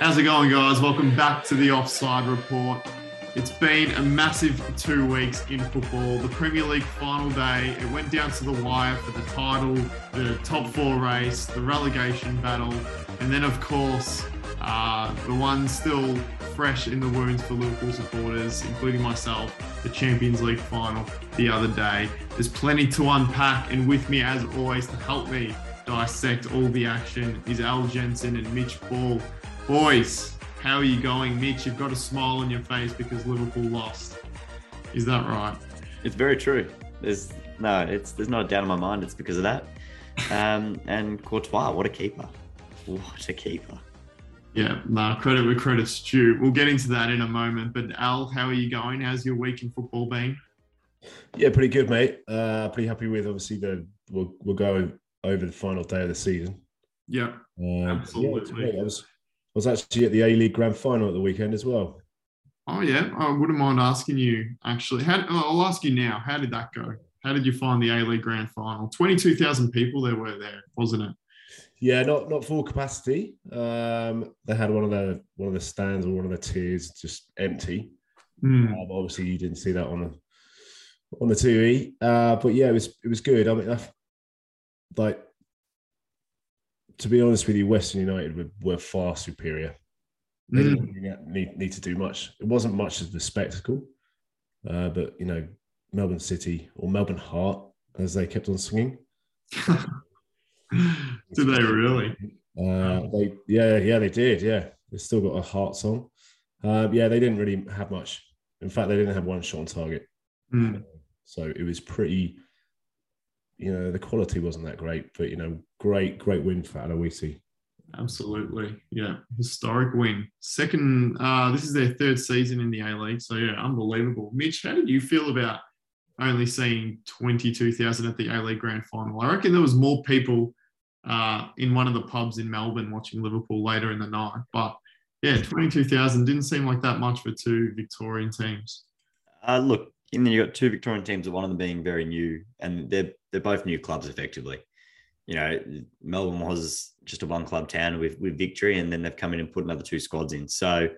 How's it going, guys? Welcome back to the Offside Report. It's been a massive two weeks in football. The Premier League final day, it went down to the wire for the title, the top four race, the relegation battle, and then, of course, uh, the one still fresh in the wounds for Liverpool supporters, including myself, the Champions League final the other day. There's plenty to unpack, and with me, as always, to help me dissect all the action is Al Jensen and Mitch Ball. Boys, how are you going? Mitch, you've got a smile on your face because Liverpool lost. Is that right? It's very true. There's no, it's there's not a doubt in my mind. It's because of that. Um, and Courtois, what a keeper! What a keeper! Yeah, nah, credit where credit's due. We'll get into that in a moment. But Al, how are you going? How's your week in football been? Yeah, pretty good, mate. Uh, pretty happy with obviously the we'll we'll go over the final day of the season. Yeah, Um, Absolutely. yeah, I was I was actually at the A League Grand Final at the weekend as well. Oh yeah, I wouldn't mind asking you actually. How, I'll ask you now. How did that go? How did you find the A League Grand Final? Twenty-two thousand people there were there, wasn't it? Yeah, not not full capacity. Um, they had one of the one of the stands or one of the tiers just empty. Hmm. Um, obviously, you didn't see that on the on the TV. Uh, but yeah, it was it was good. I mean, I, like to be honest with you, Western United were, were far superior. They Mm. didn't need, need to do much. It wasn't much of the spectacle, uh, but you know, Melbourne City or Melbourne Heart, as they kept on singing. did they really? Uh, they, yeah, yeah, they did. Yeah, they still got a heart song. Uh, yeah, they didn't really have much. In fact, they didn't have one shot on target. Hmm. So it was pretty, you know, the quality wasn't that great, but you know, great, great win for Aloisi. Absolutely. Yeah. Historic win. Second, uh, this is their third season in the A League. So, yeah, unbelievable. Mitch, how did you feel about only seeing 22,000 at the A League Grand Final? I reckon there was more people uh, in one of the pubs in Melbourne watching Liverpool later in the night. But, yeah, 22,000 didn't seem like that much for two Victorian teams. Uh, look, and then you've got two Victorian teams, one of them being very new, and they're they're both new clubs effectively. You know, Melbourne was just a one club town with with victory, and then they've come in and put another two squads in. So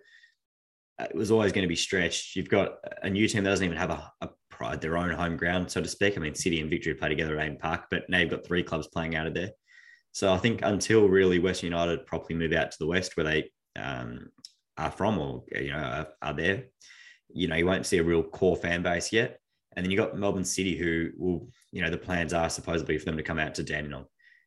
uh, it was always going to be stretched. You've got a new team that doesn't even have a, a pride, their own home ground, so to speak. I mean, City and Victory play together at AAMI Park, but now you've got three clubs playing out of there. So I think until really Western United properly move out to the west, where they um, are from or you know are, are there, you know you won't see a real core fan base yet. And then you got Melbourne City, who will you know the plans are supposedly for them to come out to Dandenong.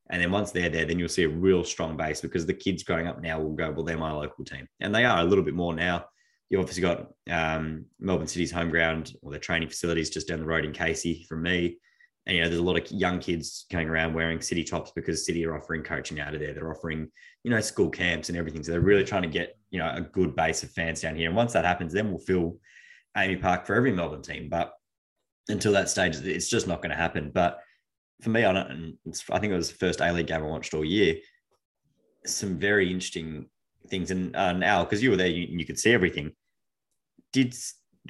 And then once they're there, then you'll see a real strong base because the kids growing up now will go, well, they're my local team. And they are a little bit more now. You've obviously got um, Melbourne City's home ground or their training facilities just down the road in Casey from me. And, you know, there's a lot of young kids going around wearing City tops because City are offering coaching out of there. They're offering, you know, school camps and everything. So they're really trying to get, you know, a good base of fans down here. And once that happens, then we'll fill AAMI Park for every Melbourne team. But until that stage, it's just not going to happen. But for me, I, don't, I think it was the first A League game I watched all year. Some very interesting things. And uh, now, because you were there, you, you could see everything. Did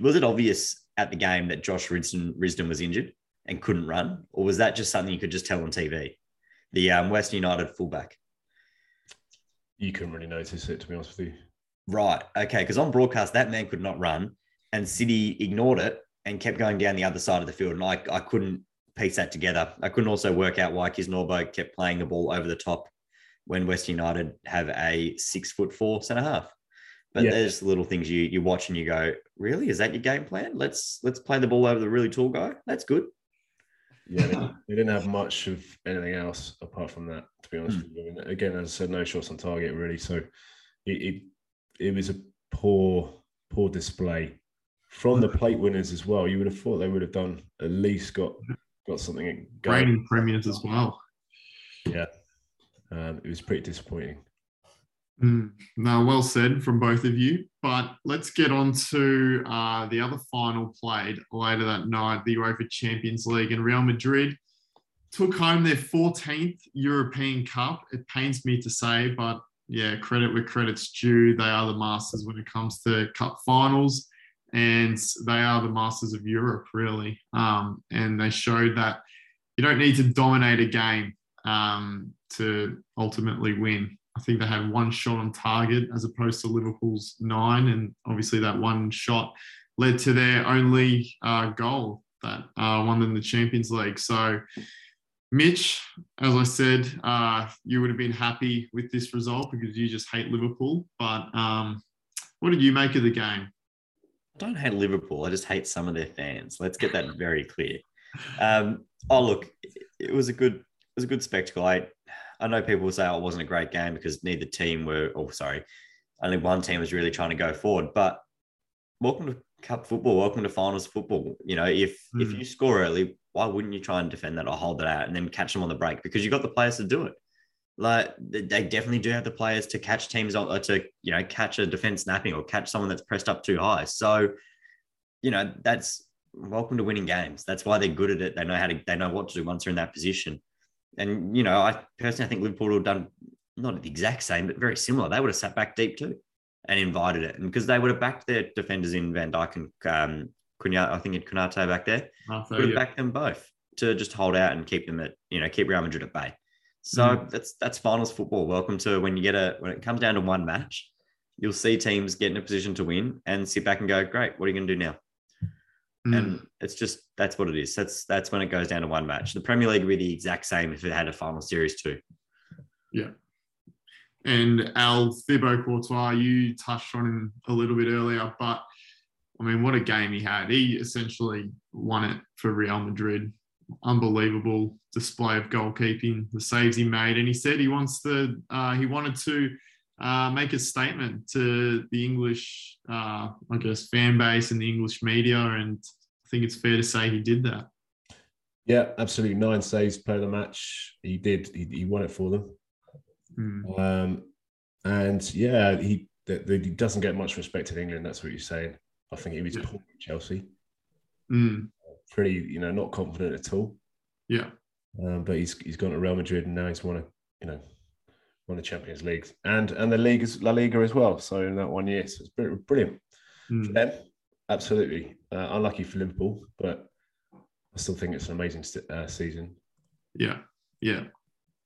was it obvious at the game that Josh Risdon, Risdon was injured and couldn't run, or was that just something you could just tell on TV? The um, Western United fullback. You couldn't really notice it, to be honest with you. Right. Okay. Because on broadcast, that man could not run, and City ignored it and kept going down the other side of the field. And I, I couldn't piece that together. I couldn't also work out why Kisnorbo kept playing the ball over the top when West United have a six foot four centre half. But Yeah. there's little things you you watch and you go, really? Is that your game plan? Let's let's play the ball over the really tall guy. That's good. Yeah, they, they didn't have much of anything else apart from that, to be honest hmm. with you. I mean, again, as I said, no shots on target, really. So it, it, it was a poor, poor display from the plate winners as well. You would have thought they would have done at least got got something going. Reigning premiers as well. Yeah. Um, it was pretty disappointing. Mm, no, well said from both of you. But let's get on to uh, the other final played later that night, the UEFA Champions League, and Real Madrid took home their 14th European Cup. It pains me to say, but yeah, credit where credit's due. They are the masters when it comes to cup finals, and they are the masters of Europe, really. Um, and they showed that you don't need to dominate a game um, to ultimately win. I think they had one shot on target as opposed to Liverpool's nine, and obviously that one shot led to their only uh, goal that uh, won them the Champions League. So, Mitch, as I said, uh, you would have been happy with this result because you just hate Liverpool. But um, what did you make of the game? I don't hate Liverpool. I just hate some of their fans. Let's get that very clear. Um, oh, look, it was a good, it was a good spectacle. I, I know people will say oh, it wasn't a great game because neither team were, oh, sorry, only one team was really trying to go forward. But welcome to cup football. Welcome to finals football. You know, if mm. if hmm. you score early, why wouldn't you try and defend that or hold it out and then catch them on the break? Because you've got the players to do it. Like they definitely do have the players to catch teams on to you know catch a defense snapping or catch someone that's pressed up too high. So, you know, that's welcome to winning games. That's why they're good at it. They know how to they know what to do once they're in that position. And you know, I personally I think Liverpool would have done not the exact same, but very similar. They would have sat back deep too and invited it. And because they would have backed their defenders in Van Dijk and um, Cunha, I think in Konate back there, would have yeah. backed them both to just hold out and keep them at, you know, keep Real Madrid at bay. So mm. that's that's finals football. Welcome to when you get a when it comes down to one match, you'll see teams get in a position to win and sit back and go, great, what are you going to do now? Mm. And it's just that's what it is. That's that's when it goes down to one match. The Premier League would be the exact same if it had a final series too. Yeah. And Al Thibaut Courtois, you touched on him a little bit earlier, but I mean, what a game he had. He essentially won it for Real Madrid. Unbelievable display of goalkeeping, the saves he made. And he said he wants to, uh, he wanted to uh, make a statement to the English, uh, I guess, fan base and the English media. And I think it's fair to say he did that. Yeah, absolutely. Nine saves per the match. He did. He, he won it for them. Mm. Um, and yeah, he he doesn't get much respect in England. That's what you're saying. I think he was yeah. poor at Chelsea. Mm. Pretty, you know, not confident at all. Yeah. Um, but he's he's gone to Real Madrid and now he's won a you know won the Champions League and and the league is La Liga as well. So in that one year, so it's brilliant mm. for them. Absolutely uh, unlucky for Liverpool, but I still think it's an amazing uh, season. Yeah, yeah.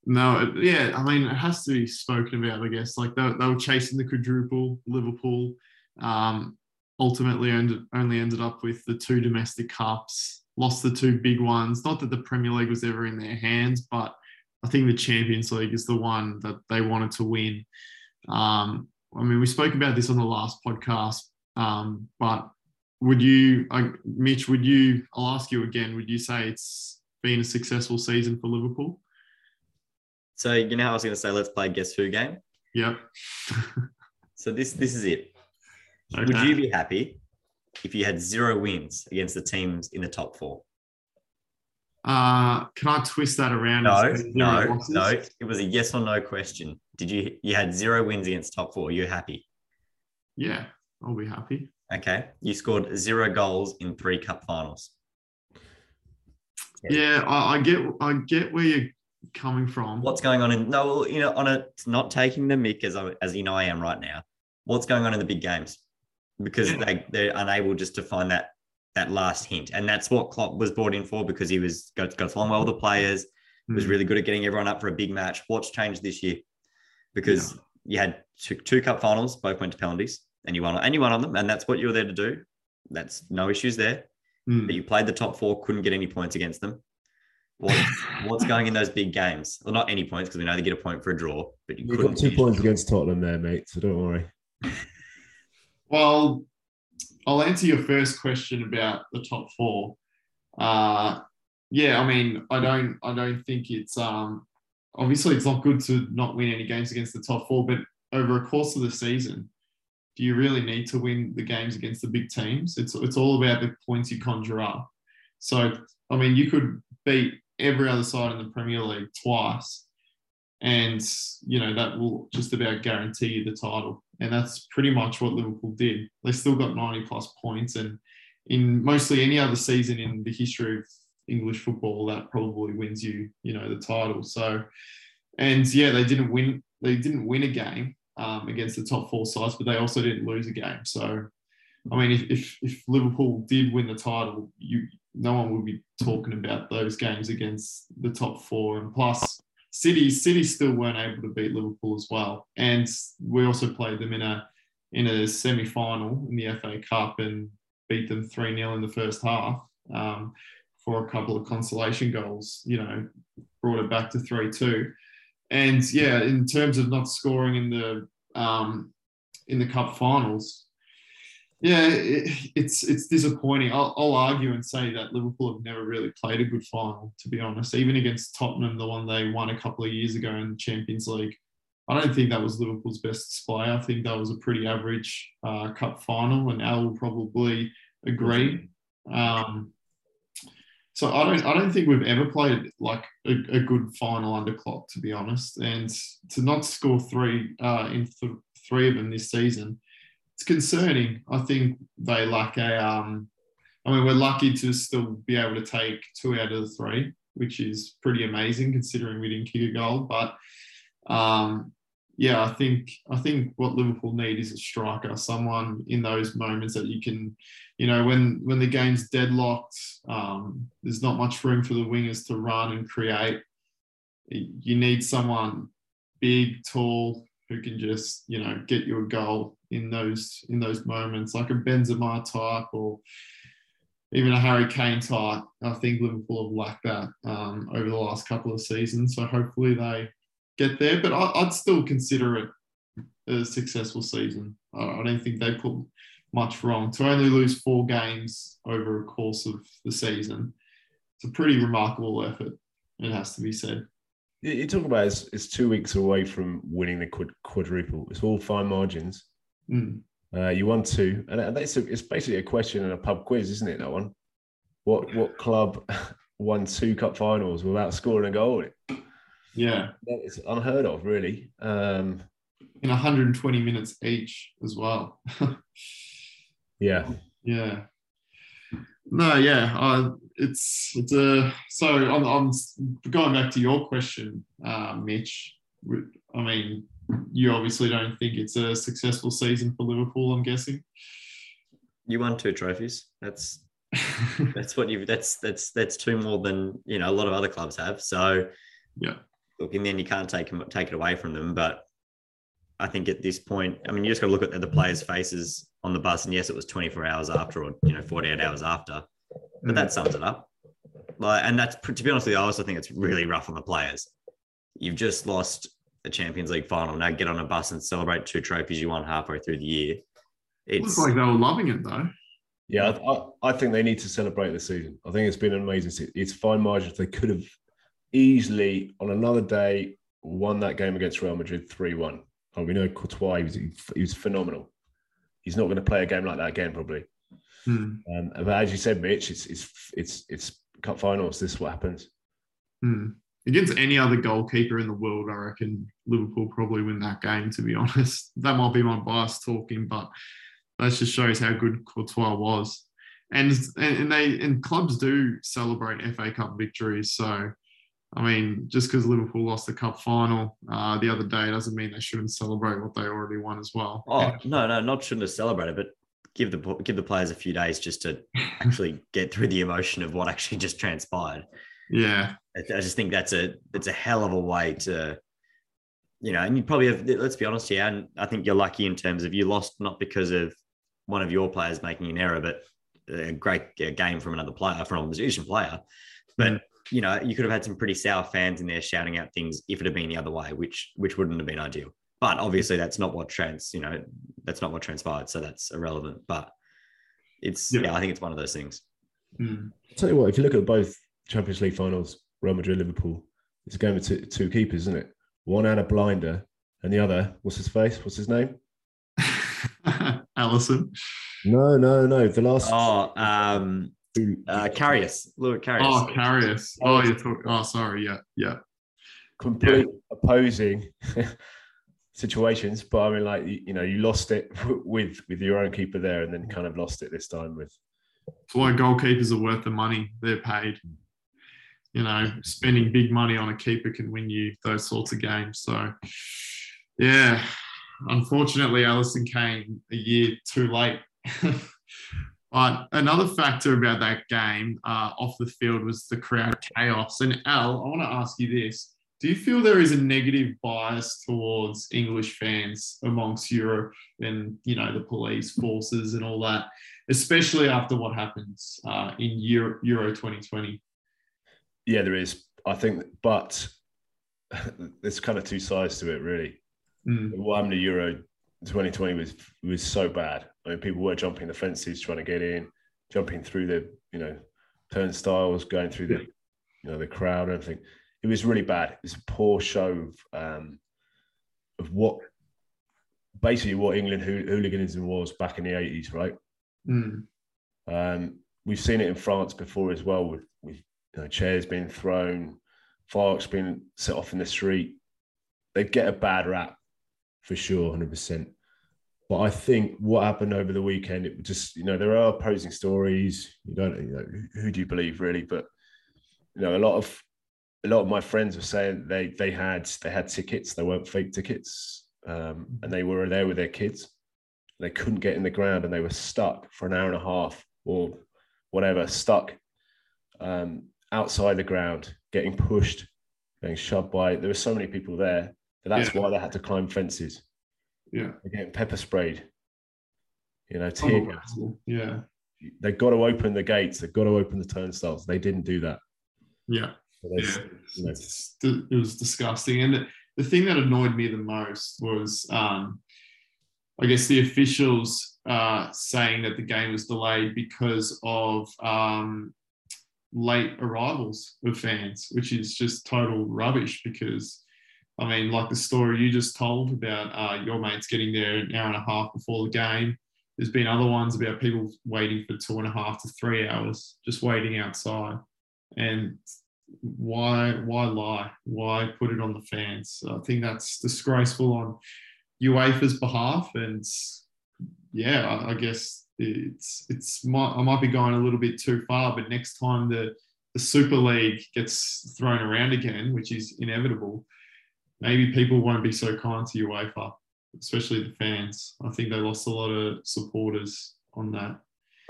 No, yeah, I mean, it has to be spoken about, I guess. Like they, they were chasing the quadruple, Liverpool. Um, ultimately ended, only ended up with the two domestic cups, lost the two big ones. Not that the Premier League was ever in their hands, but I think the Champions League is the one that they wanted to win. Um, I mean, we spoke about this on the last podcast, um, but would you, uh, Mitch, would you, I'll ask you again, would you say it's been a successful season for Liverpool? So you know how I was going to say, let's play guess who game. Yep. so this this is it. Okay. Would you be happy if you had zero wins against the teams in the top four? Uh, can I twist that around? No, no, losses? no. It was a yes or no question. Did you you had zero wins against top four? You're happy? Yeah, I'll be happy. Okay. You scored zero goals in three cup finals. Yeah, yeah I, I get I get where you're coming from. What's going on in no, you know, on a not taking the mic as I, as you know I am right now. What's going on in the big games? Because yeah. they they're unable just to find that that last hint, and that's what Klopp was brought in for because he was got got along well with the players. Mm. Was really good at getting everyone up for a big match. What's changed this year? Because yeah. you had two, two cup finals, both went to penalties, and you won and you won on them, and that's what you were there to do. That's no issues there. Mm. But you played the top four, couldn't get any points against them what's, what's going in those big games? Well, not any points because we know they get a point for a draw, but you, you got two points against Tottenham there, mate. So don't worry. well, I'll answer your first question about the top four. Uh, yeah, I mean, I don't, I don't think it's um, obviously it's not good to not win any games against the top four, but over a course of the season, do you really need to win the games against the big teams? It's it's all about the points you conjure up. So, I mean, you could beat every other side in the Premier League twice. And, you know, that will just about guarantee you the title. And that's pretty much what Liverpool did. They still got 90 plus points. And in mostly any other season in the history of English football, that probably wins you, you know, the title. So, and yeah, they didn't win. They didn't win a game um, against the top four sides, but they also didn't lose a game. So, I mean, if, if, if Liverpool did win the title, you no one would be talking about those games against the top four. And plus, City City still weren't able to beat Liverpool as well, and we also played them in a in a semi final in the FA Cup and beat them three 0 in the first half um, for a couple of consolation goals. You know, brought it back to three two, and yeah, in terms of not scoring in the um, in the cup finals, yeah, it, it's it's disappointing. I'll, I'll, argue and say that Liverpool have never really played a good final, to be honest. Even against Tottenham, the one they won a couple of years ago in the Champions League, I don't think that was Liverpool's best display. I think that was a pretty average uh, cup final, and Al will probably agree. Um, so I don't I don't think we've ever played like a, a, good final under Klopp, to be honest. And to not score three uh, in th- three of them this season it's concerning. I think they lack a. Um, I mean, we're lucky to still be able to take two out of the three, which is pretty amazing considering we didn't kick a goal. But um, yeah, I think I think what Liverpool need is a striker, someone in those moments that you can, you know, when when the game's deadlocked, um, there's not much room for the wingers to run and create. You need someone big, tall, who can just you know get you a goal in those in those moments, like a Benzema type or even a Harry Kane type. I think Liverpool have lacked that um, over the last couple of seasons. So hopefully they get there. But I, would still consider it a successful season. I, I don't think they put much wrong to only lose four games over a course of the season. It's a pretty remarkable effort. It has to be said. You talk about it's, it's two weeks away from winning the quadruple. It's all fine margins. Mm. Uh, you won two, and it's, a, it's basically a question and a pub quiz, isn't it? That one. What what club won two cup finals without scoring a goal? Yeah, it's unheard of, really. Um, in 120 minutes each as well. yeah, yeah. No, yeah, uh, it's it's a so I'm, I'm going back to your question, uh, Mitch. I mean, you obviously don't think it's a successful season for Liverpool. I'm guessing. You won two trophies. That's that's what you. That's that's that's two more than you know a lot of other clubs have. So yeah, look, in the end, you can't take take it away from them. But I think at this point, I mean, you just got to look at the players' faces on the bus. And yes, it was 24 hours after, or you know, 48 hours after. But that mm. sums it up. Like, and that's to be honest with you, I also think it's really rough on the players. You've just lost a Champions League final. Now get on a bus and celebrate two trophies you won halfway through the year. It's Looks like they were loving it though. Yeah, I, I, think they need to celebrate the season. I think it's been an amazing season. It's fine margins. They could have easily, on another day, won that game against Real Madrid 3 1. Oh, we know Courtois, he was, he was phenomenal. He's not going to play a game like that again, probably. Hmm. Um, but as you said, Mitch, it's, it's, it's, it's cup finals. This is what happens. Hmm against any other goalkeeper in the world, I reckon Liverpool probably win that game. To be honest, that might be my bias talking, but that just shows how good Courtois was. And and they and clubs do celebrate FA Cup victories. So, I mean, just because Liverpool lost the cup final uh, the other day doesn't mean they shouldn't celebrate what they already won as well. Oh no, no, not shouldn't have celebrated, but give the give the players a few days just to actually get through the emotion of what actually just transpired. Yeah, I just think that's a it's a hell of a way to, you know, and you probably have. Let's be honest here, and I think you're lucky in terms of you lost not because of one of your players making an error, but a great game from another player, from a opposition player. But mm. you know, you could have had some pretty sour fans in there shouting out things if it had been the other way, which which wouldn't have been ideal. But obviously, that's not what trans, you know, that's not what transpired, so that's irrelevant. But it's yeah, yeah I think it's one of those things. Mm. I'll tell you what, if you look at both Champions League finals, Real Madrid, Liverpool, it's a game of two, two keepers, isn't it? One had a blinder, and the other, what's his face? What's his name? Alisson. No, no, no. The last. Oh, um, uh, Karius. Look, Karius. Oh, Karius. Oh, you're talking. Oh, sorry. Yeah, yeah. Complete yeah. opposing situations, but I mean, like you know, you lost it with with your own keeper there, and then kind of lost it this time with. That's why goalkeepers are worth the money they're paid you know, spending big money on a keeper can win you those sorts of games. So, yeah, unfortunately, Alisson came a year too late. but another factor about that game uh, off the field was the crowd chaos. And Al, I want to ask you this: do you feel there is a negative bias towards English fans amongst Europe and you know the police forces and all that, especially after what happens uh, in Euro, Euro 2020? Yeah, there is. I think, but there's kind of two sides to it, really. Mm. What happened to Euro 2020 was was so bad. I mean, people were jumping the fences trying to get in, jumping through the you know turnstiles, going through the you know the crowd and everything it was really bad. It was a poor show of, um, of what basically what England hooliganism was back in the 80s, right? Mm. Um, we've seen it in France before as well, with, with you know, chairs being thrown, fireworks being set off in the street. They get a bad rap for sure, 100%. But I think what happened over the weekend, it just, you know, there are opposing stories. You don't, you know, who do you believe really? But, you know, a lot of a lot of my friends were saying they they had they had tickets, they weren't fake tickets, um, and they were there with their kids. They couldn't get in the ground, and they were stuck for an hour and a half or whatever, stuck um, outside the ground, getting pushed, getting shoved by. There were so many people there that that's yeah. why they had to climb fences. Yeah, They're getting pepper sprayed. You know, tear gas. Yeah, they've got to open the gates. They've got to open the turnstiles. They didn't do that. Yeah, yeah, you know. it was disgusting. And the thing that annoyed me the most was, um, I guess, the officials uh, saying that the game was delayed because of um, late arrivals of fans, which is just total rubbish. Because, I mean, like the story you just told about uh, your mates getting there an hour and a half before the game. There's been other ones about people waiting for two and a half to three hours, just waiting outside. And why why lie? Why put it on the fans? I think that's disgraceful on UEFA's behalf, and yeah, I, I guess it's it's might, I might be going a little bit too far, but next time the the Super League gets thrown around again, which is inevitable, maybe people won't be so kind to UEFA, especially the fans. I think they lost a lot of supporters on that.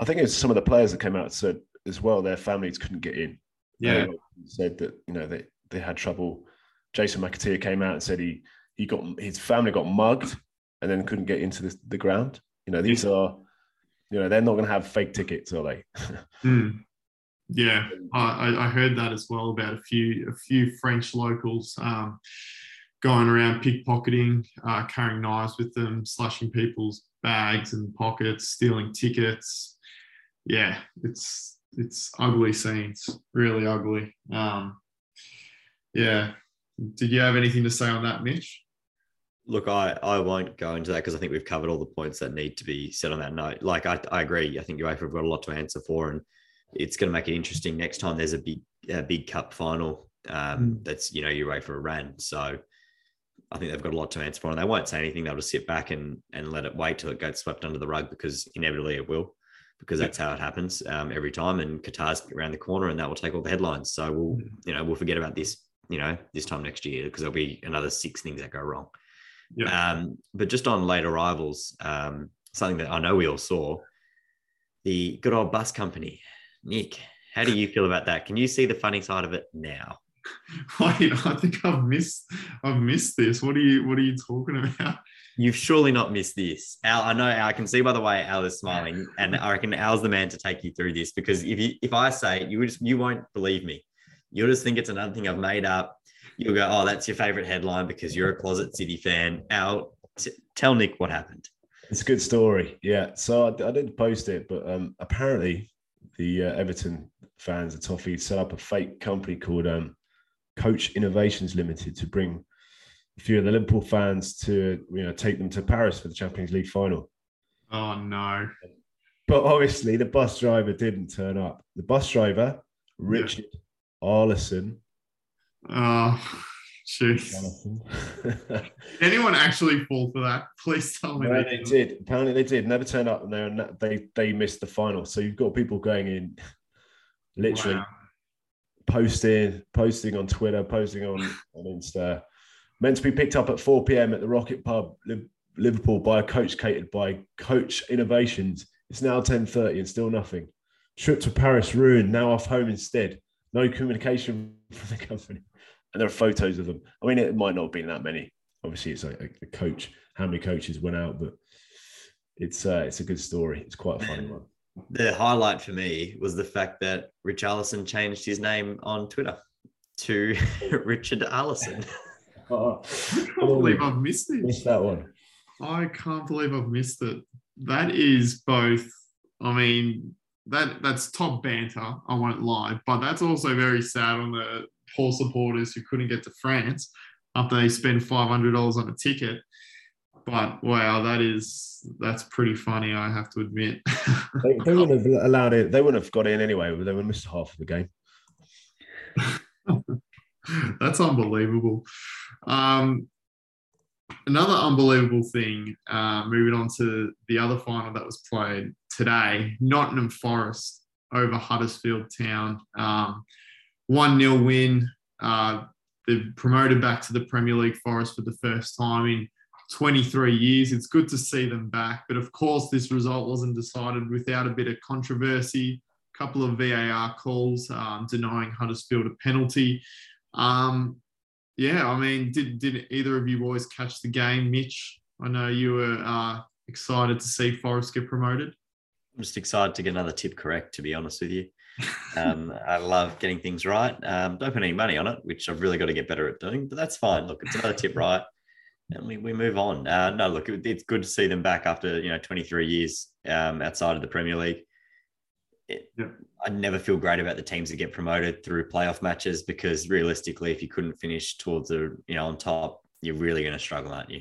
I think it's some of the players that came out said as well their families couldn't get in. Yeah, said that you know they they had trouble. Jason McAteer came out and said he he got his family got mugged and then couldn't get into the, the ground. You know these are you know they're not going to have fake tickets, are they? mm. Yeah, I, I heard that as well about a few a few French locals um, going around pickpocketing, uh, carrying knives with them, slashing people's bags and pockets, stealing tickets. Yeah, it's it's ugly scenes, really ugly. Um, yeah. Did you have anything to say on that, Mitch? Look, I, I won't go into that because I think we've covered all the points that need to be said on that note. Like, I, I agree. I think UEFA have got a lot to answer for, and it's going to make it interesting next time there's a big a big cup final um, mm. that's, you know, UEFA ran. So I think they've got a lot to answer for, and they won't say anything. They'll just sit back and, and let it wait till it gets swept under the rug because inevitably it will because that's how it happens um, every time. And Qatar's around the corner, and that will take all the headlines. So we'll, mm. you know, we'll forget about this, you know, this time next year because there'll be another six things that go wrong. Yeah. Um, but just on late arrivals, um, something that I know we all saw, the good old bus company. Nick, how do you feel about that? Can you see the funny side of it now? Wait, I think I've missed I've missed this. What are you what are you talking about? You've surely not missed this. Al, I know I can see by the way Al is smiling, and I reckon Al's the man to take you through this because if you if I say it, you just you won't believe me. You'll just think it's another thing I've made up. You'll go, oh, that's your favorite headline because you're a closet City fan. Al, t- tell Nick what happened. It's a good story. Yeah. So I, I didn't post it, but um, apparently the uh, Everton fans, the Toffee, set up a fake company called um, Coach Innovations Limited to bring a few of the Liverpool fans to you know take them to Paris for the Champions League final. Oh no! But obviously, the bus driver didn't turn up. The bus driver, Richard yeah. Arlison. Oh, jeez. Anyone actually fall for that? Please tell me. No, they, they did. Apparently, they did. Never turn up, and they they they missed the final. So you've got people going in, literally. Wow. Posting, posting on Twitter, posting on, on Insta, meant to be picked up at 4 p.m. at the Rocket Pub, Liverpool, by a coach catered by Coach Innovations. It's now 10:30 and still nothing. Trip to Paris ruined. Now off home instead. No communication from the company. and there are photos of them. I mean, it might not have been that many. Obviously, it's a, a coach. How many coaches went out? But it's uh, it's a good story. It's quite a funny one. The highlight for me was the fact that Rich Allison changed his name on Twitter to Richard Allison. oh, I can't believe I've missed this. Missed that one. I can't believe I've missed it. That is both. I mean, that that's top banter. I won't lie, but that's also very sad on the poor supporters who couldn't get to France after they spent five hundred dollars on a ticket. But wow, that is that's pretty funny. I have to admit. they, they wouldn't have allowed it. They wouldn't have got in anyway. They would have missed half of the game. that's unbelievable. Um, another unbelievable thing. Uh, moving on to the other final that was played today, Nottingham Forest over Huddersfield Town. Um, one 0 win. Uh, they've promoted back to the Premier League Forest for the first time in 23 years. It's good to see them back. But of course, this result wasn't decided without a bit of controversy. A couple of VAR calls um, denying Huddersfield a penalty. Um, yeah, I mean, did, did either of you boys catch the game? Mitch, I know you were uh, excited to see Forest get promoted. I'm just excited to get another tip correct, to be honest with you. Um, I love getting things right. Um, don't put any money on it, which I've really got to get better at doing, but that's fine. Look, it's another tip right and we, we move on. Uh, no, look, it, it's good to see them back after you know 23 years um, outside of the Premier League. It, yeah. I never feel great about the teams that get promoted through playoff matches because realistically, if you couldn't finish towards the you know on top, you're really going to struggle, aren't you?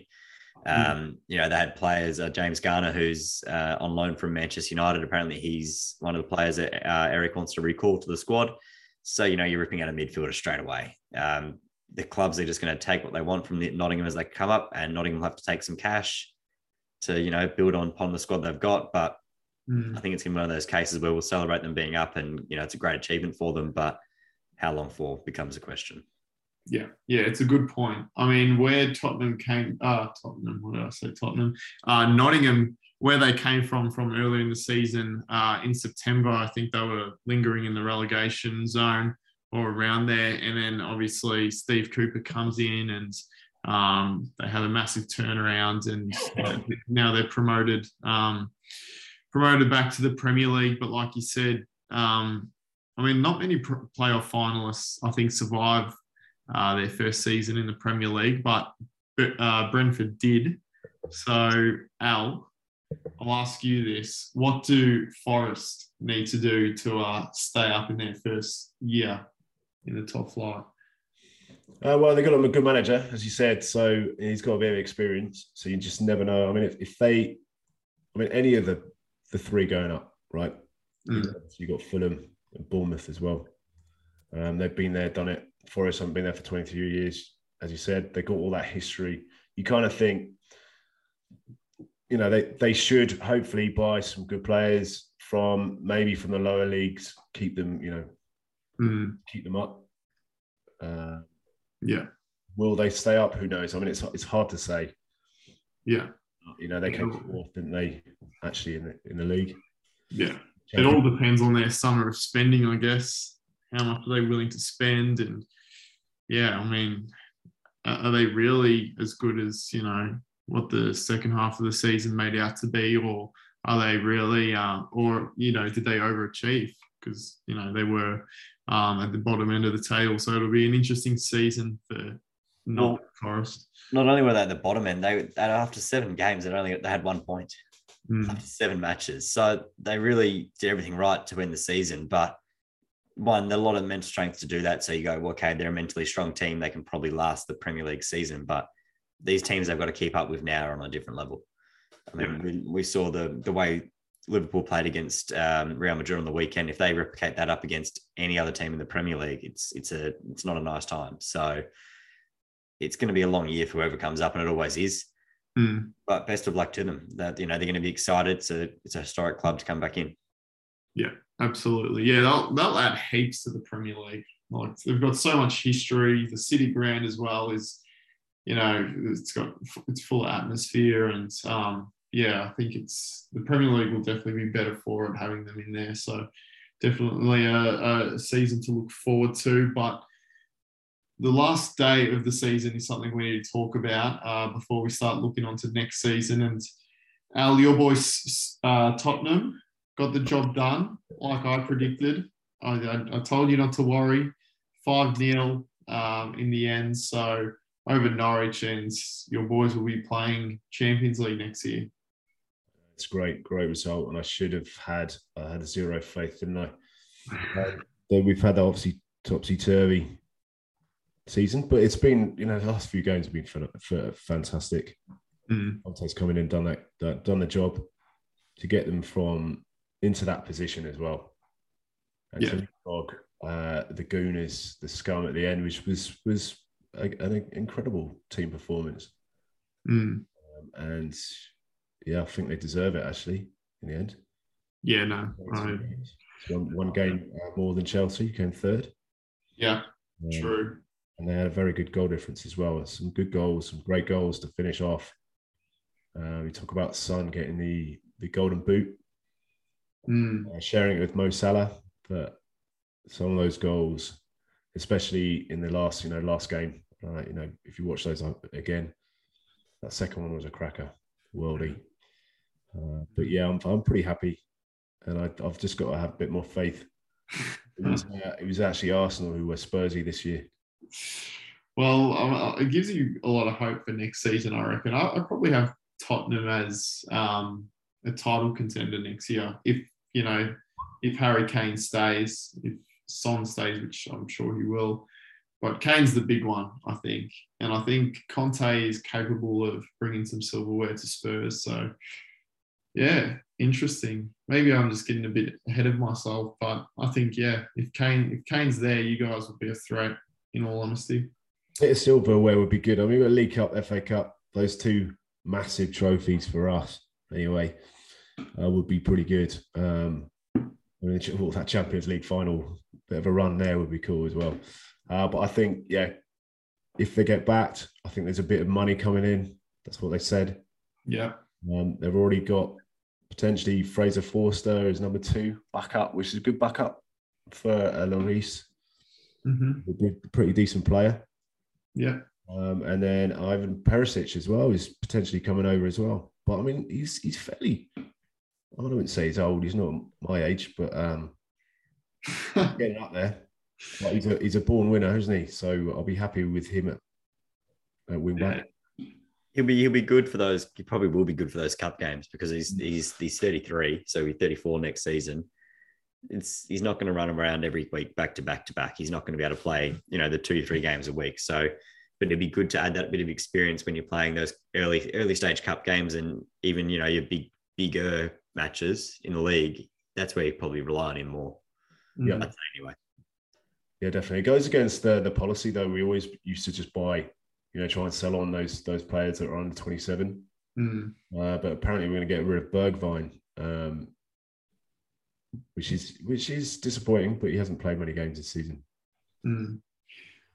Mm. Um, you know, they had players, uh, James Garner, who's uh, on loan from Manchester United. Apparently, he's one of the players that uh, Erik wants to recall to the squad. So, you know, you're ripping out a midfielder straight away. Um, the clubs are just going to take what they want from the Nottingham as they come up, and Nottingham will have to take some cash to you know build on upon the squad they've got. But mm. I think it's going to be one of those cases where we'll celebrate them being up, and you know it's a great achievement for them. But how long for becomes a question. Yeah, yeah, it's a good point. I mean, where Tottenham came, uh, Tottenham, what did I say? Tottenham, uh, Nottingham, where they came from from earlier in the season uh, in September, I think they were lingering in the relegation zone or around there. And then obviously Steve Cooper comes in and um, they have a massive turnaround and now they're promoted um, promoted back to the Premier League. But like you said, um, I mean, not many playoff finalists I think survive uh, their first season in the Premier League, but uh, Brentford did. So Al, I'll ask you this: What do Forest need to do to uh, stay up in their first year in the top flight? Uh, well, they got him a good manager, as you said. So he's got a bit of experience. So you just never know. I mean, if, if they, I mean, any of the the three going up, right? Mm. You got Fulham and Bournemouth as well. Um, they've been there, done it. Forest haven't been there for 23 years. As you said, they got all that history. You kind of think, you know, they, they should hopefully buy some good players from maybe from the lower leagues, keep them, you know, mm. keep them up. Uh, yeah. Will they stay up? Who knows? I mean, it's it's hard to say. Yeah. You know, they came fourth, didn't they? Actually, in the in the league. Yeah. It all depends on their summer of spending, I guess. How much are they willing to spend? And yeah, I mean, are they really as good as you know what the second half of the season made out to be, or are they really, uh, or you know, did they overachieve? Because you know they were um, at the bottom end of the table. So it'll be an interesting season for North Forest. Not only were they at the bottom end, they after seven games, they only they had one point mm. after seven matches. So they really did everything right to win the season. But one, a lot of mental strength to do that. So you go, well, okay, they're a mentally strong team. They can probably last the Premier League season. But these teams they've got to keep up with now are on a different level. I mean, yeah. we, we saw the the way Liverpool played against um, Real Madrid on the weekend, if they replicate that up against any other team in the Premier League, it's it's a it's not a nice time. So it's going to be a long year for whoever comes up, and it always is. Mm. But best of luck to them. That you know they're going to be excited. It's a it's a historic club to come back in. Yeah, absolutely. Yeah, they'll they'll add heaps to the Premier League. Like they've got so much history. The City ground as well is, you know, it's got it's full of atmosphere and um, yeah, I think it's the Premier League will definitely be better for it having them in there. So definitely a, a season to look forward to. But the last day of the season is something we need to talk about uh, before we start looking on to next season. And Al, your boys, uh, Tottenham, got the job done like I predicted. I, I, I told you not to worry. 5 0 um, in the end. So over Norwich, and your boys will be playing Champions League next year. It's great, great result, and I should have had I had zero faith, didn't I? uh, we've had obviously topsy turvy season, but it's been you know the last few games have been for fantastic. Mm. Conte's coming in, done that, that, done the job to get them from into that position as well. And Yeah. uh, the Gooners, the scum at the end, which was was a, an incredible team performance. Mm. Um, and yeah, I think they deserve it actually in the end. Yeah, no, right. One, one game uh, more than Chelsea, came third. Yeah, Um, true. And they had a very good goal difference as well. Some good goals, some great goals to finish off. Uh, we talk about Son getting the, the golden boot, Mm. uh, sharing it with Mo Salah. But some of those goals, especially in the last, you know, last game, uh, you know, if you watch those again, that second one was a cracker, worldy. Uh, but yeah, I'm, I'm pretty happy, and I, I've just got to have a bit more faith. It was, uh, it was actually Arsenal who were Spursy this year. Well, it gives you a lot of hope for next season, I reckon. I, I probably have Tottenham as um, a title contender next year. If, you know, if Harry Kane stays, if Son stays, which I'm sure he will. But Kane's the big one, I think. And I think Conte is capable of bringing some silverware to Spurs. So, yeah, interesting. Maybe I'm just getting a bit ahead of myself, but I think, yeah, if Kane if Kane's there, you guys will be a threat, in all honesty. bit of silverware would be good. I mean, we've got League Cup, FA Cup, those two massive trophies for us, anyway, uh, would be pretty good. Um, I mean, well, that Champions League final, bit of a run there would be cool as well. Uh, but I think, yeah, if they get backed, I think there's a bit of money coming in. That's what they said. Yeah. Um, they've already got potentially Fraser Forster as number two backup, which is a good backup for uh, Lloris, hmm a good- pretty decent player. Yeah. Um, and then Ivan Perisic as well is potentially coming over as well. But I mean, he's he's fairly. I wouldn't say he's old. He's not my age, but um, getting up there. But he's a he's a born winner, isn't he? So I'll be happy with him at, at wing back. He'll be he'll be good for those. He probably will be good for those cup games because he's mm. he's he's 33, so he's 34 next season. It's he's not going to run around every week back to back to back. He's not going to be able to play, you know, the two three mm. games a week. So, but it'd be good to add that bit of experience when you're playing those early early stage cup games and even you know your big bigger matches in the league. That's where you probably rely on him more. Mm. Yeah. Anyway. Yeah, definitely. It goes against the the policy though. We always used to just buy, you know, try and sell on those those players that are under twenty seven. Mm. Uh, but apparently we're going to get rid of Bergwijn, um, which is which is disappointing. But he hasn't played many games this season. Mm.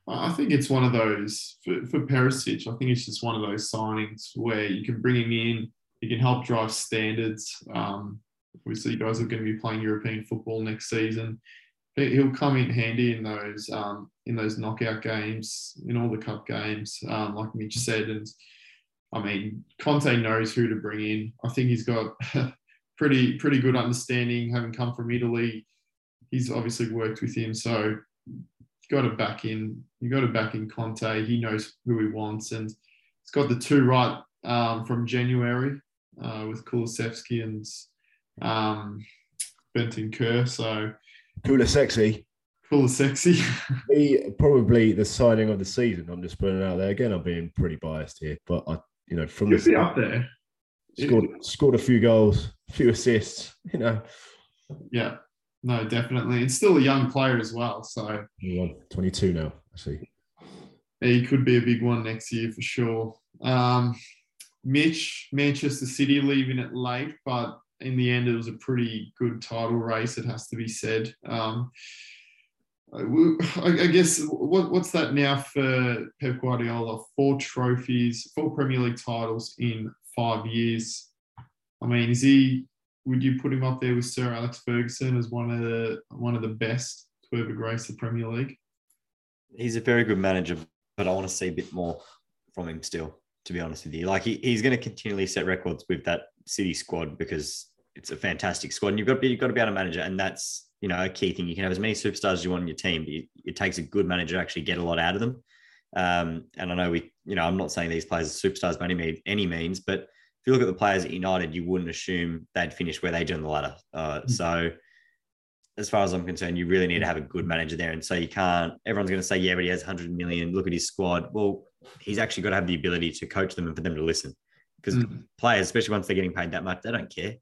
I I think it's one of those for, for Perisic. I think it's just one of those signings where you can bring him in, he can help drive standards. Um, obviously, you guys are going to be playing European football next season. He- He'll come in handy in those um, in those knockout games, in all the cup games, um, like Mitch said. And I mean, Conte knows who to bring in. I think he's got pretty pretty good understanding, having come from Italy. He's obviously worked with him, so got to back in. You got to back in Conte. He knows who he wants, and he's got the two right um, from January uh, with Kulusevski and um, Bentancur. So Cooler, sexy. Kulusevski. He probably the signing of the season. I'm just putting it out there again. I'm being pretty biased here, but I, you know, from He'll the up there. scored scored a few goals, a few assists. You know, Yeah. No, definitely. It's still a young player as well, so He's on 22 now. I see. he could be a big one next year for sure. Um, Mitch, Manchester City leaving it late, but in the end, it was a pretty good title race. It has to be said. Um, I, guess what, what's that now for Pep Guardiola? Four trophies, four Premier League titles in five years. I mean, is he? Would you put him up there with Sir Alex Ferguson as one of the one of the best to ever grace the Premier League? he's a very good manager, but I want to see a bit more from him still. To be honest with you, like he, he's going to continually set records with that City squad because it's a fantastic squad, and you've got to be, you've got to be able to manage it, and that's you know a key thing. You can have as many superstars as you want on your team, but it, takes a good manager to actually get a lot out of them. Um, and I know we, you know, I'm not saying these players are superstars by any, any means, but if you look at the players at United, you wouldn't assume they'd finish where they did on the ladder. Uh, mm-hmm. So as far as I'm concerned, you really need to have a good manager there. And so you can't, everyone's going to say, yeah, but he has 100 million. Look at his squad. Well, he's actually got to have the ability to coach them and for them to listen. Because mm-hmm. players, especially once they're getting paid that much, they don't care.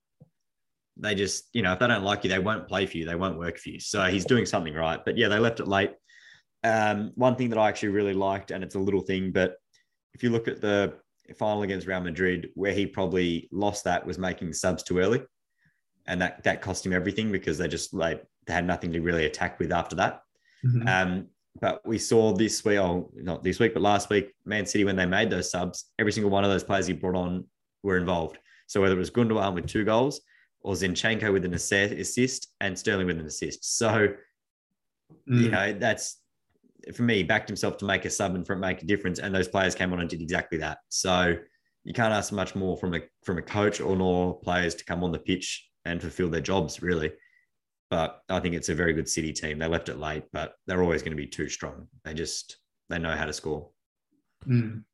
They just, you know, if they don't like you, they won't play for you. They won't work for you. So he's doing something right. But yeah, they left it late. Um, one thing that I actually really liked, and it's a little thing, but if you look at the final against Real Madrid, where he probably lost that was making subs too early and that that cost him everything because they just like they had nothing to really attack with after that. Mm-hmm. Um, but we saw this week, oh, not this week, but last week, Man City when they made those subs, every single one of those players he brought on were involved. So whether it was Gundogan with two goals or Zinchenko with an assist and Sterling with an assist, so mm. you know that's for me backed himself to make a sub and for make a difference, and those players came on and did exactly that. So you can't ask much more from a from a coach or nor players to come on the pitch and fulfill their jobs really. But I think it's a very good City team. They left it late, but they're always going to be too strong. They just they know how to score. Mm.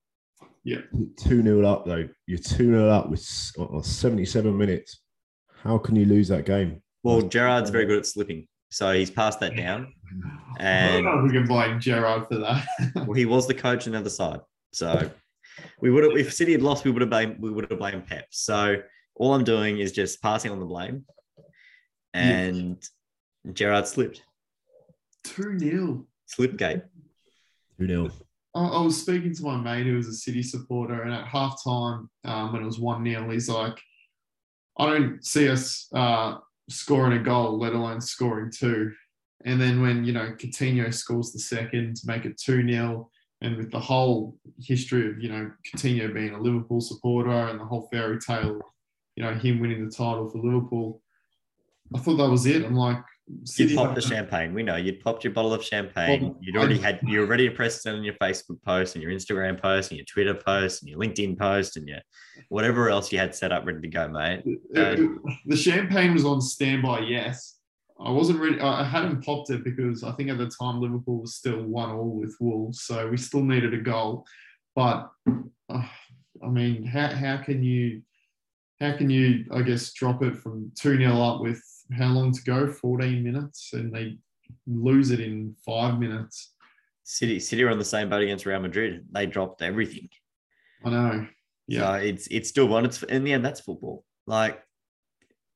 Yeah, two 0 up though. You're two 0 up with seventy seven minutes. How can you lose that game? Well, Gerrard's very good at slipping, so he's passed that down. And we can blame Gerrard for that. well, he was the coach on the other side, so we would have if City had lost, we would have blamed we would have blamed Pep. So all I'm doing is just passing on the blame. And yeah. Gerrard slipped. 2 0. Slipgate. 2 0. I was speaking to my mate who was a City supporter, and at halftime, um, when it was 1 0, he's like, I don't see us uh, scoring a goal, let alone scoring two. And then when, you know, Coutinho scores the second to make it 2 0, and with the whole history of, you know, Coutinho being a Liverpool supporter and the whole fairy tale you know, him winning the title for Liverpool. I thought that was it. I'm like, you popped the champagne. We know you'd popped your bottle of champagne. You'd already had you already pressed it on your Facebook post and your Instagram post and your Twitter post and your LinkedIn post and your whatever else you had set up ready to go, mate. the champagne was on standby. Yes, I wasn't ready. I hadn't popped it because I think at the time Liverpool was still one all with Wolves, so we still needed a goal. But uh, I mean, how how can you how can you, I guess, drop it from 2 0 up with how long to go? 14 minutes, and they lose it in five minutes. City City are on the same boat against Real Madrid. They dropped everything. I know. Yeah. So it's it's still one. It's in the end, that's football. Like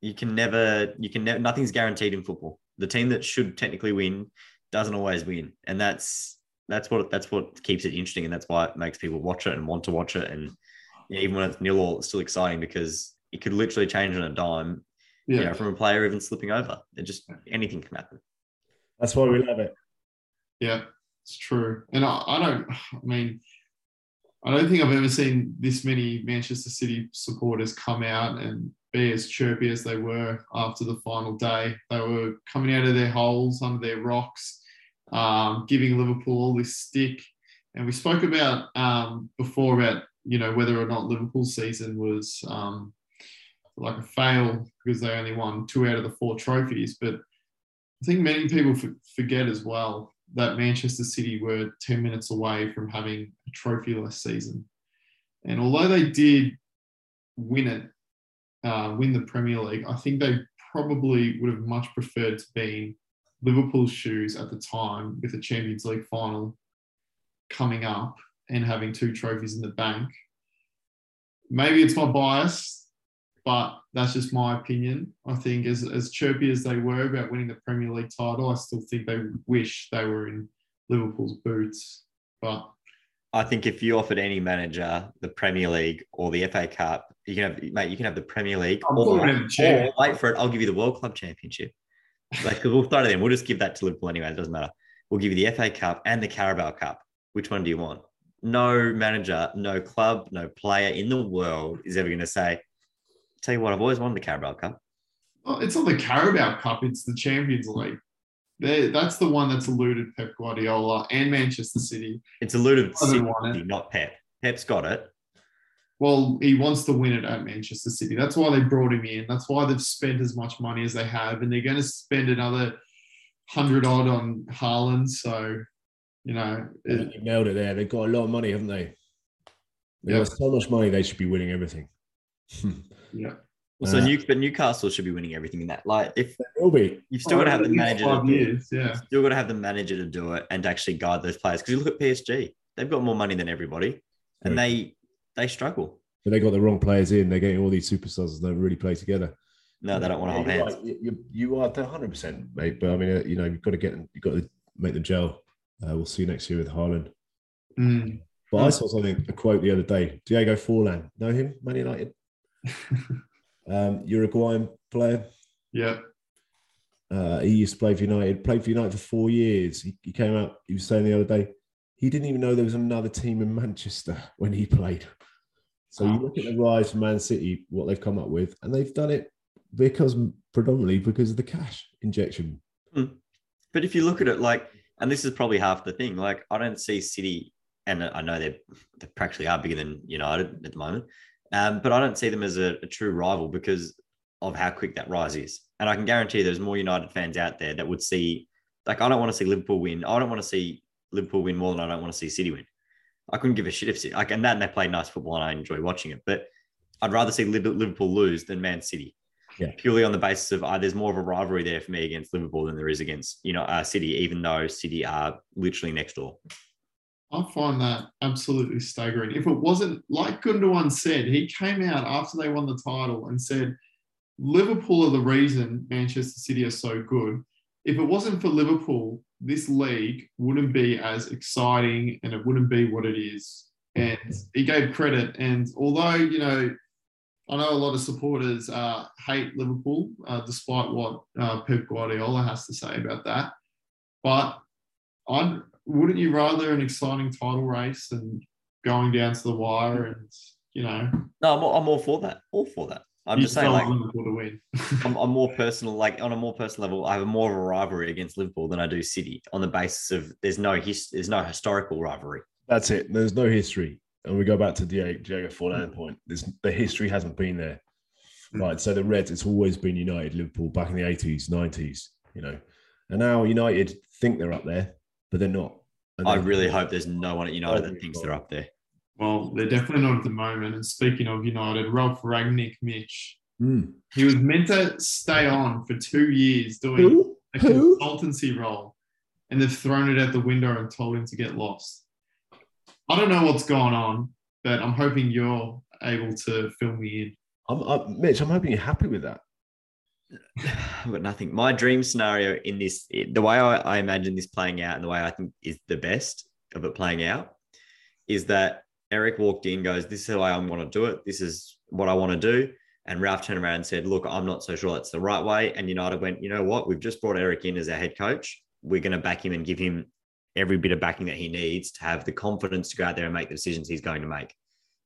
you can never, you can never, nothing's guaranteed in football. The team that should technically win doesn't always win, and that's that's what that's what keeps it interesting, and that's why it makes people watch it and want to watch it, and even when it's nil all, it's still exciting because it could literally change on a dime. Yeah. You know, from a player even slipping over. It just anything can happen. That's why we love it. Yeah, it's true. And I, I don't. I mean, I don't think I've ever seen this many Manchester City supporters come out and be as chirpy as they were after the final day. They were coming out of their holes under their rocks, um, giving Liverpool all this stick. And we spoke about um, before about you know whether or not Liverpool's season was um, like a fail because they only won two out of the four trophies. But I think many people forget as well that Manchester City were 10 minutes away from having a trophyless season. And although they did win it, uh, win the Premier League, I think they probably would have much preferred to be in Liverpool's shoes at the time with a Champions League final coming up and having two trophies in the bank. Maybe it's my bias but that's just my opinion. I think as, as chirpy as they were about winning the Premier League title, I still think they wish they were in Liverpool's boots. But I think if you offered any manager the Premier League or the FA Cup, you can have mate, you can have the Premier League I'm or, or, wait for it. I'll give you the World Club Championship. Like we'll throw it in. We'll just give that to Liverpool anyway. It doesn't matter. We'll give you the FA Cup and the Carabao Cup. Which one do you want? No manager, no club, no player in the world is ever going to say, Tell you what, I've always wanted the Carabao Cup. Well, it's not the Carabao Cup; it's the Champions League. they that's the one that's eluded Pep Guardiola and Manchester City. It's eluded don't City, it. not Pep. Pep's got it. Well, he wants to win it at Manchester City. That's why they brought him in. That's why they've spent as much money as they have, and they're going to spend another hundred odd on Haaland. So, you know, it- You nailed it there. They've got a lot of money, haven't they? They've Yeah. got so much money, they should be winning everything. Hmm. Yeah. So Uh, New, but Newcastle should be winning everything in that. Like if will be. you've still got to have the manager next to five do it. years. Yeah. Still got to have the manager to do it and to actually guide those players. Because you look at PSG, they've got more money than everybody, and they they struggle. But they got the wrong players in. They're getting all these superstars that don't really play together. No, they don't want to hold you're hands. right. You, you, you are 100, percent mate. But I mean, uh, you know, you've got to get, you've got to make them gel. Uh, we'll see you next year with Haaland. Mm. But I saw something, a quote the other day. Diego Forlan, know him, Man United, um, Uruguayan player. Yeah. Uh, he used to play for United, played for United for four years. He, he came out, he was saying the other day, he didn't even know there was another team in Manchester when he played. So you look at the rise for Man City, what they've come up with, and they've done it because predominantly because of the cash injection. But if you look at it, like, and this is probably half the thing. Like, I don't see City, and I know they're they practically are bigger than United at the moment, um, but I don't see them as a, a true rival because of how quick that rise is. And I can guarantee there's more United fans out there that would see, like, I don't want to see Liverpool win. I don't want to see Liverpool win more than I don't want to see City win. I couldn't give a shit if City, like, and that and they play nice football and I enjoy watching it, but I'd rather see Liverpool lose than Man City. Yeah. Purely on the basis of uh, there's more of a rivalry there for me against Liverpool than there is against you know uh, City, even though City are literally next door. I find that absolutely staggering. If it wasn't like Gundogan said, he came out after they won the title and said, Liverpool are the reason Manchester City are so good. If it wasn't for Liverpool, this league wouldn't be as exciting and it wouldn't be what it is. And he gave credit. And although, you know, I know a lot of supporters uh, hate Liverpool, uh, despite what uh, Pep Guardiola has to say about that. But I'd, wouldn't you rather an exciting title race than going down to the wire and, you know, No, I'm all, I'm all for that. All for that. I'm you just saying, like, Liverpool to win. I'm, I'm more personal, like on a more personal level, I have more of a rivalry against Liverpool than I do City on the basis of there's no his, there's no historical rivalry. That's it. There's no history. And we go back to Diego, Diego Forlan point. There's, the history hasn't been there. Mm. Right. So the Reds, it's always been United, Liverpool back in the 80s, 90s, you know. And now United think they're up there, but they're not. And I really hope there's no one at United Oh, that thinks God. they're up there. Well, they're definitely not at the moment. And speaking of United, Ralph Rangnick, Mitch, Hmm. he was meant to stay on for two years doing Who? a Who? consultancy role, and they've thrown it out the window and told him to get lost. I don't know what's going on, but I'm hoping you're able to fill me in. I'm, I'm, Mitch, I'm hoping you're happy with that. I've got nothing. My dream scenario in this, the way I, I imagine this playing out and the way I think is the best of it playing out is that Erik walked in, goes, This is the way I want to do it. This is what I want to do. And Ralph turned around and said, Look, I'm not so sure that's the right way. And United went, You know what? We've just brought Erik in as our head coach. We're going to back him and give him every bit of backing that he needs to have the confidence to go out there and make the decisions he's going to make.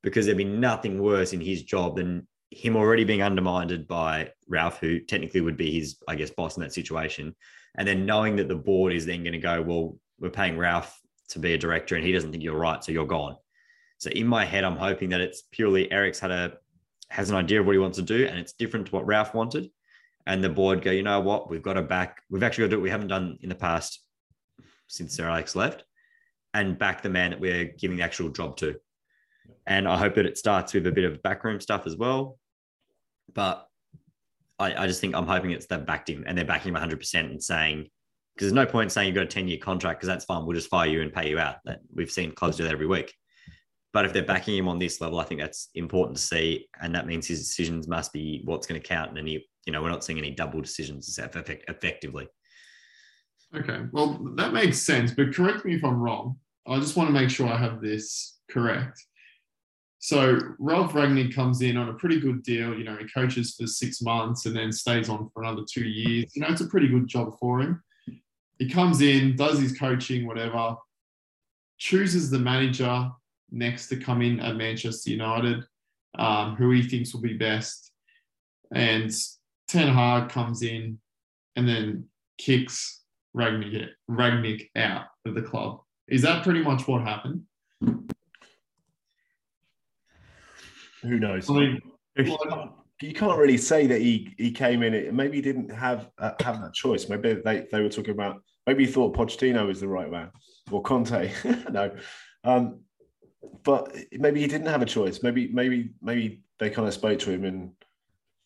Because there'd be nothing worse in his job than him already being undermined by Ralph, who technically would be his, I guess, boss in that situation. And then knowing that the board is then going to go, well, we're paying Ralph to be a director and he doesn't think you're right, so you're gone. So in my head, I'm hoping that it's purely Erik's had a has an idea of what he wants to do, and it's different to what Ralph wanted. And the board go, you know what, we've got to back. We've actually got to do what we haven't done in the past since Sir Alex left, and back the man that we're giving the actual job to. And I hope that it starts with a bit of backroom stuff as well. But I, I just think I'm hoping it's they've backed him and they're backing him 100% and saying, because there's no point saying you've got a 10 year contract because that's fine. We'll just fire you and pay you out. That we've seen clubs do that every week. But if they're backing him on this level, I think that's important to see. And that means his decisions must be what's going to count. And any, you know, we're not seeing any double decisions effect- effectively. Okay, well, that makes sense, but correct me if I'm wrong. I just want to make sure I have this correct. So Ralph Rangnick comes in on a pretty good deal. You know, he coaches for six months and then stays on for another two years. You know, it's a pretty good job for him. He comes in, does his coaching, whatever, chooses the manager next to come in at Manchester United, um, who he thinks will be best. And Ten Hag comes in and then kicks Rangnick, out of the club. Is that pretty much what happened? Who knows? I mean, you can't really say that he he came in. Maybe he didn't have uh, have that choice. Maybe they, they were talking about. Maybe he thought Pochettino was the right man or Conte. no, um, but maybe he didn't have a choice. Maybe maybe maybe they kind of spoke to him and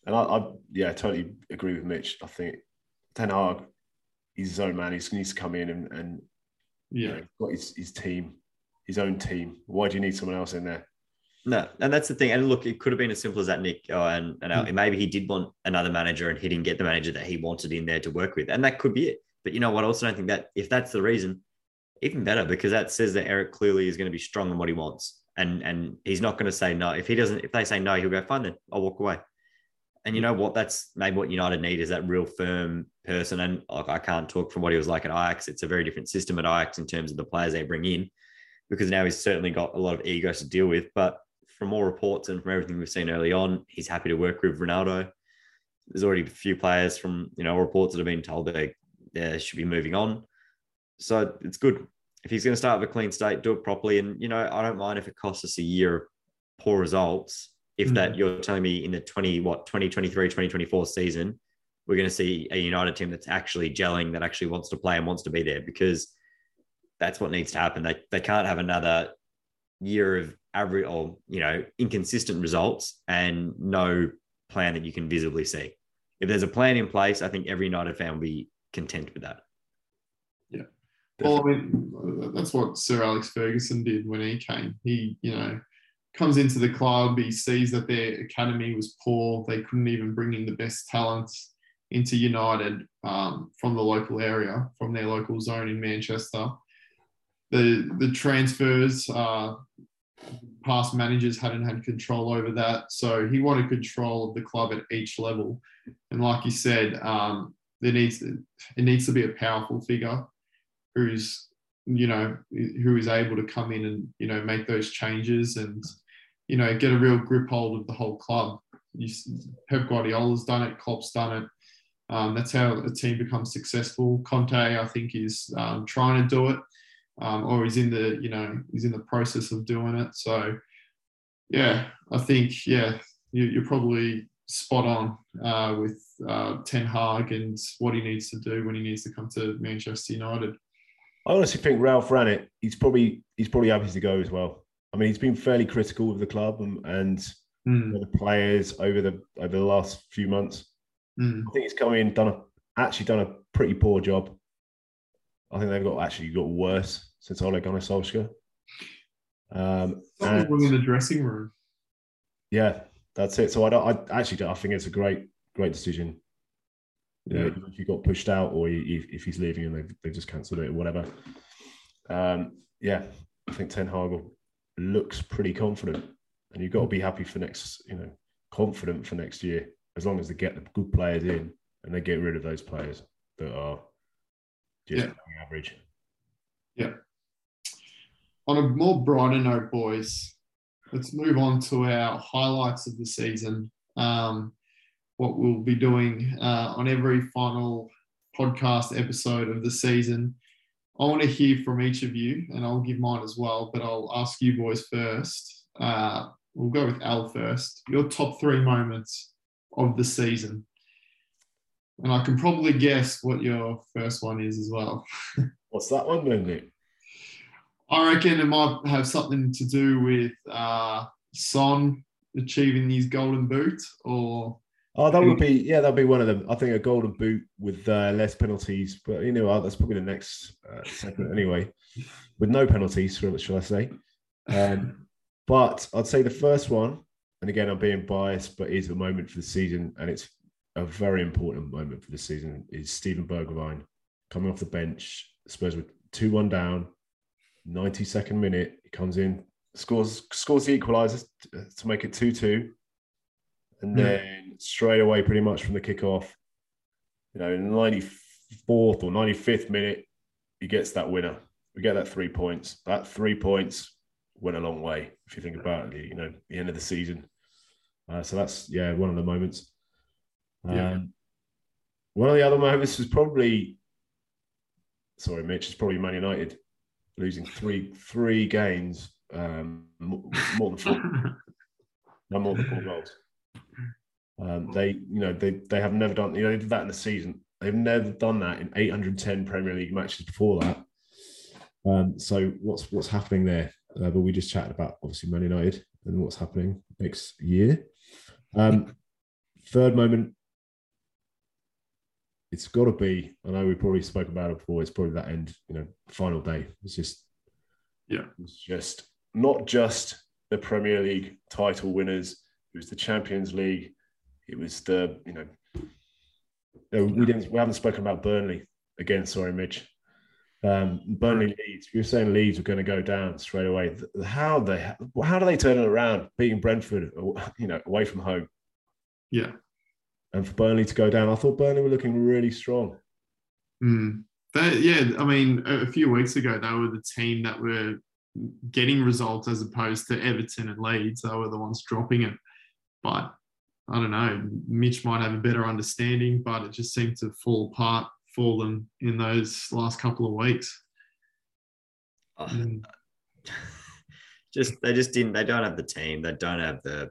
and I, I yeah totally agree with Mitch. I think Ten Hag, he's his own man. He needs to come in and and yeah, you know, got his his team, his own team. Why do you need someone else in there? No, and that's the thing. And look, it could have been as simple as that, Nick. Oh, and, and Mm. maybe he did want another manager, and he didn't get the manager that he wanted in there to work with, and that could be it. But you know what? I also don't think that if that's the reason, even better because that says that Erik clearly is going to be strong in what he wants, and and he's not going to say no. If he doesn't, if they say no, he'll go fine. Then I'll walk away. And you know what? That's maybe what United need is that real firm person. And like, I can't talk from what he was like at Ajax. It's a very different system at Ajax in terms of the players they bring in, because now he's certainly got a lot of egos to deal with. But from all reports and from everything we've seen early on, he's happy to work with Ronaldo. There's already a few players from you know reports that have been told they they should be moving on. So it's good if he's going to start with a clean state, do it properly. And you know, I don't mind if it costs us a year of poor results. If hmm. that you're telling me in the 20 what 2023 2024 season, we're going to see a United team that's actually gelling, that actually wants to play and wants to be there because that's what needs to happen. They they can't have another year of average or you know inconsistent results and no plan that you can visibly see. If there's a plan in place, I think every United fan will be content with that. Yeah. Well, I mean, that's what Sir Alex Ferguson did when he came. He, you know, comes into the club, he sees that their academy was poor. They couldn't even bring in the best talents into United um, from the local area, from their local zone in Manchester. The the transfers, uh, past managers hadn't had control over that, so he wanted control of the club at each level. And like you said, um, there needs it needs to be a powerful figure who's you know who is able to come in and you know make those changes and you know get a real grip hold of the whole club. You, Pep Guardiola's done it, Klopp's done it. Um, that's how a team becomes successful. Conte, I think, is um, trying to do it, um, or he's in the you know he's in the process of doing it. So yeah, I think yeah you, you're probably spot on uh, with uh, Ten Hag and what he needs to do when he needs to come to Manchester United. I honestly think Ralph Rangnick, he's probably he's probably happy to go as well. I mean, he's been fairly critical of the club and, and Mm, the players over the over the last few months. mm, I think he's come in, done a actually done a pretty poor job. I think they've got actually got worse since Ole Gunnar Solskjaer. Um, and- in the dressing room. yeah, that's it. So I don't. I actually don't. I think it's a great, great decision. Yeah. even if you got pushed out, or you, if he's leaving and they they just cancelled it or whatever. Um, yeah, I think Ten Hag looks pretty confident, and you've got to be happy for next. You know, confident for next year as long as they get the good players in and they get rid of those players that are just Yeah. average. On a more brighter note, boys, let's move on to our highlights of the season. Um, what we'll be doing uh, on every final podcast episode of the season. I want to hear from each of you, and I'll give mine as well, but I'll ask you boys first. Uh, we'll go with Al first. Your top three moments of the season. And I can probably guess what your first one is as well. What's that one, then, Nick? I reckon it might have something to do with uh, Son achieving his golden boot, or Oh, that would be yeah, that'd be one of them. I think a golden boot with uh, less penalties, but you know what, that's probably the next uh, segment anyway, with no penalties, shall shall I say? Um, but I'd say the first one, and again I'm being biased, but is a moment for the season, and it's a very important moment for the season. Is Steven Bergwijn coming off the bench? Spurs with two one down, 92nd minute, he comes in, scores scores the equaliser to, make it two two and Yeah. then straight away, pretty much from the kickoff, you know, in 94th or 95th minute, he gets that winner. We get that three points. That three points went a long way if you think about it. You know, the end of the season. Uh, so that's yeah, one of the moments. Um, Yeah. One of the other moments was probably sorry, Mitch, it's probably Man United losing three three games, um, more than four, no more than four goals. Um, they, you know, they they have never done. You know, they did that in the season. They've never done that in 810 Premier League matches before that. Um, so what's what's happening there? Uh, but we just chatted about obviously Man United and what's happening next year. Um, third moment, it's got to be. I know we probably spoke about it before. It's probably that end, you know, final day. It's just, yeah, it's just not just the Premier League title winners. It was the Champions League. It was the, you know, we didn't. We haven't spoken about Burnley again. Sorry, Mitch. Um, Burnley Leeds. You're saying Leeds are going to go down straight away. How they how do they turn it around? Beating Brentford, you know, away from home. Yeah. And for Burnley to go down, I thought Burnley were looking really strong. Mm. They, yeah, I mean, a few weeks ago, they were the team that were getting results as opposed to Everton and Leeds. They were the ones dropping it. But I don't know, Mitch might have a better understanding, but it just seemed to fall apart for them in those last couple of weeks. Oh, mm. Just they just didn't. They don't have the team. They don't have the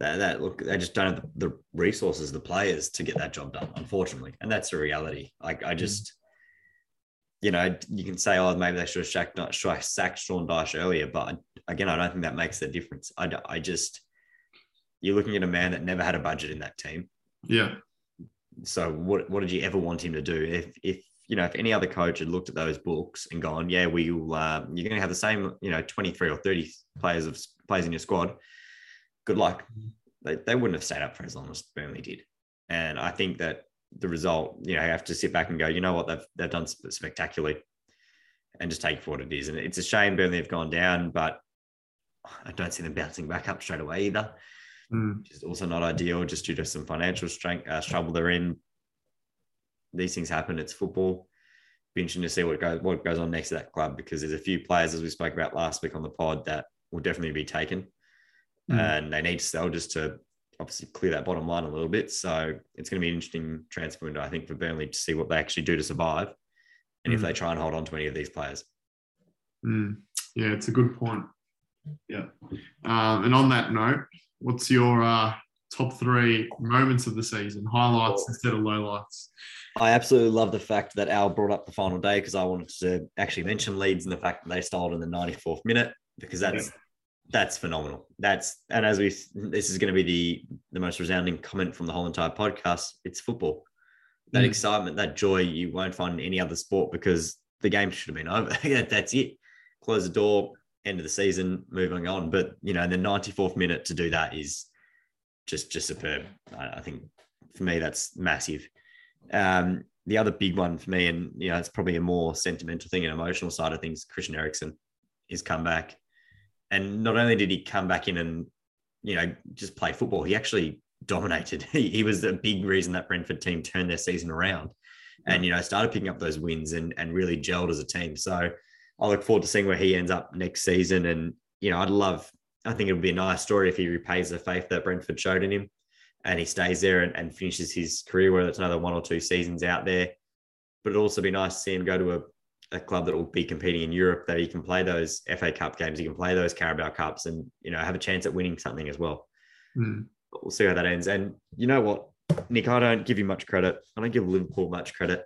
that, that look. They just don't have the, resources, the players to get that job done. Unfortunately, and that's the reality. Like I mm. just. You know, you can say, oh, maybe they should have sacked, sacked Sean Dyche earlier, but again, I don't think that makes the difference. I, I just, you're looking at a man that never had a budget in that team. Yeah. So what what did you ever want him to do? If if you know if any other coach had looked at those books and gone, yeah, we will. Uh, you're going to have the same you know 23 or 30 players of players in your squad. Good luck. They, they wouldn't have stayed up for as long as Burnley did. And I think that the result, you know, you have to sit back and go, you know what, they've they've done spectacularly, and just take for what it is. And it's a shame Burnley have gone down, but I don't see them bouncing back up straight away either mm. which is also not ideal just due to some financial strength, uh, trouble they're in. These things happen. It's football. Be interesting to see what goes what goes on next to that club because there's a few players as we spoke about last week on the pod that will definitely be taken, mm. and they need to sell just to obviously clear that bottom line a little bit. So it's going to be an interesting transfer window, I think, for Burnley to see what they actually do to survive, and mm. if they try and hold on to any of these players. Mm. Yeah, it's a good point. Yeah. Um, and on that note, what's your uh, top three moments of the season, highlights instead of lowlights? I absolutely love the fact that Al brought up the final day because I wanted to actually mention Leeds and the fact that they stalled in the 94th minute because that's yeah. That's phenomenal. That's and as we this is going to be the the most resounding comment from the whole entire podcast. It's football. That mm. excitement, that joy, you won't find in any other sport because the game should have been over. that's it. Close the door, end of the season, moving on. But you know, the 94th minute to do that is just just superb. I, I think for me that's massive. Um, the other big one for me, and you know, it's probably a more sentimental thing and emotional side of things. Christian Eriksen, his comeback, and not only did he come back in and you know just play football, he actually dominated. He, he was a big reason that Brentford team turned their season around, and you know started picking up those wins and and really gelled as a team. So I look forward to seeing where he ends up next season. And, you know, I'd love, I think it would be a nice story if he repays the faith that Brentford showed in him and he stays there and, and finishes his career, whether it's another one or two seasons out there. But it'd also be nice to see him go to a, a club that will be competing in Europe, that he can play those FA Cup games, he can play those Carabao Cups and, you know, have a chance at winning something as well. Mm. We'll see how that ends. And you know what, Nick, I don't give you much credit. I don't give Liverpool much credit.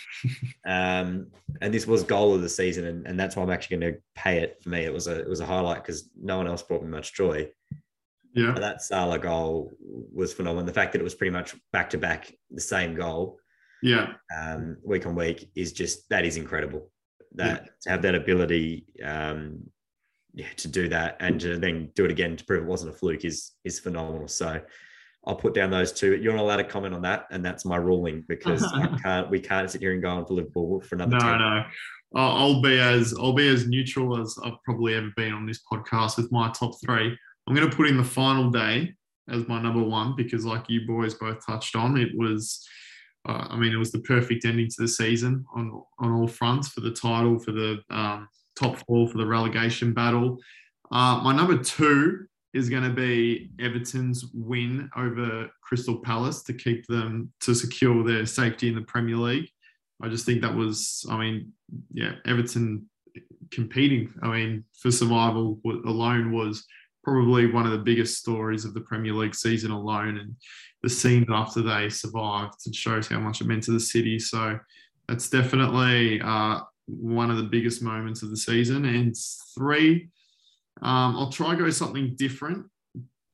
um, and this was goal of the season, and, and that's why I'm actually going to pay it. For me, it was a it was a highlight because no one else brought me much joy. Yeah, but that Salah goal was phenomenal. The fact that it was pretty much back to back the same goal, yeah, um, week on week is just that is incredible. That yeah. to have that ability, um, yeah, to do that and to then do it again to prove it wasn't a fluke is is phenomenal. So I'll put down those two. You're not allowed to comment on that, and that's my ruling because I can't. We can't sit here and go on for Liverpool for another. No, 10. no. I'll be as I'll be as neutral as I've probably ever been on this podcast with my top three. I'm going to put in the final day as my number one because, like you boys both touched on, it was. Uh, I mean, it was the perfect ending to the season on on all fronts for the title, for the um, top four, for the relegation battle. Uh, my number two is going to be Everton's win over Crystal Palace to keep them to secure their safety in the Premier League. I just think that was, I mean, yeah, Everton competing. I mean, for survival alone was probably one of the biggest stories of the Premier League season alone. And the scene after they survived, it shows how much it meant to the city. So that's definitely uh, one of the biggest moments of the season. And three, um, I'll try go something different.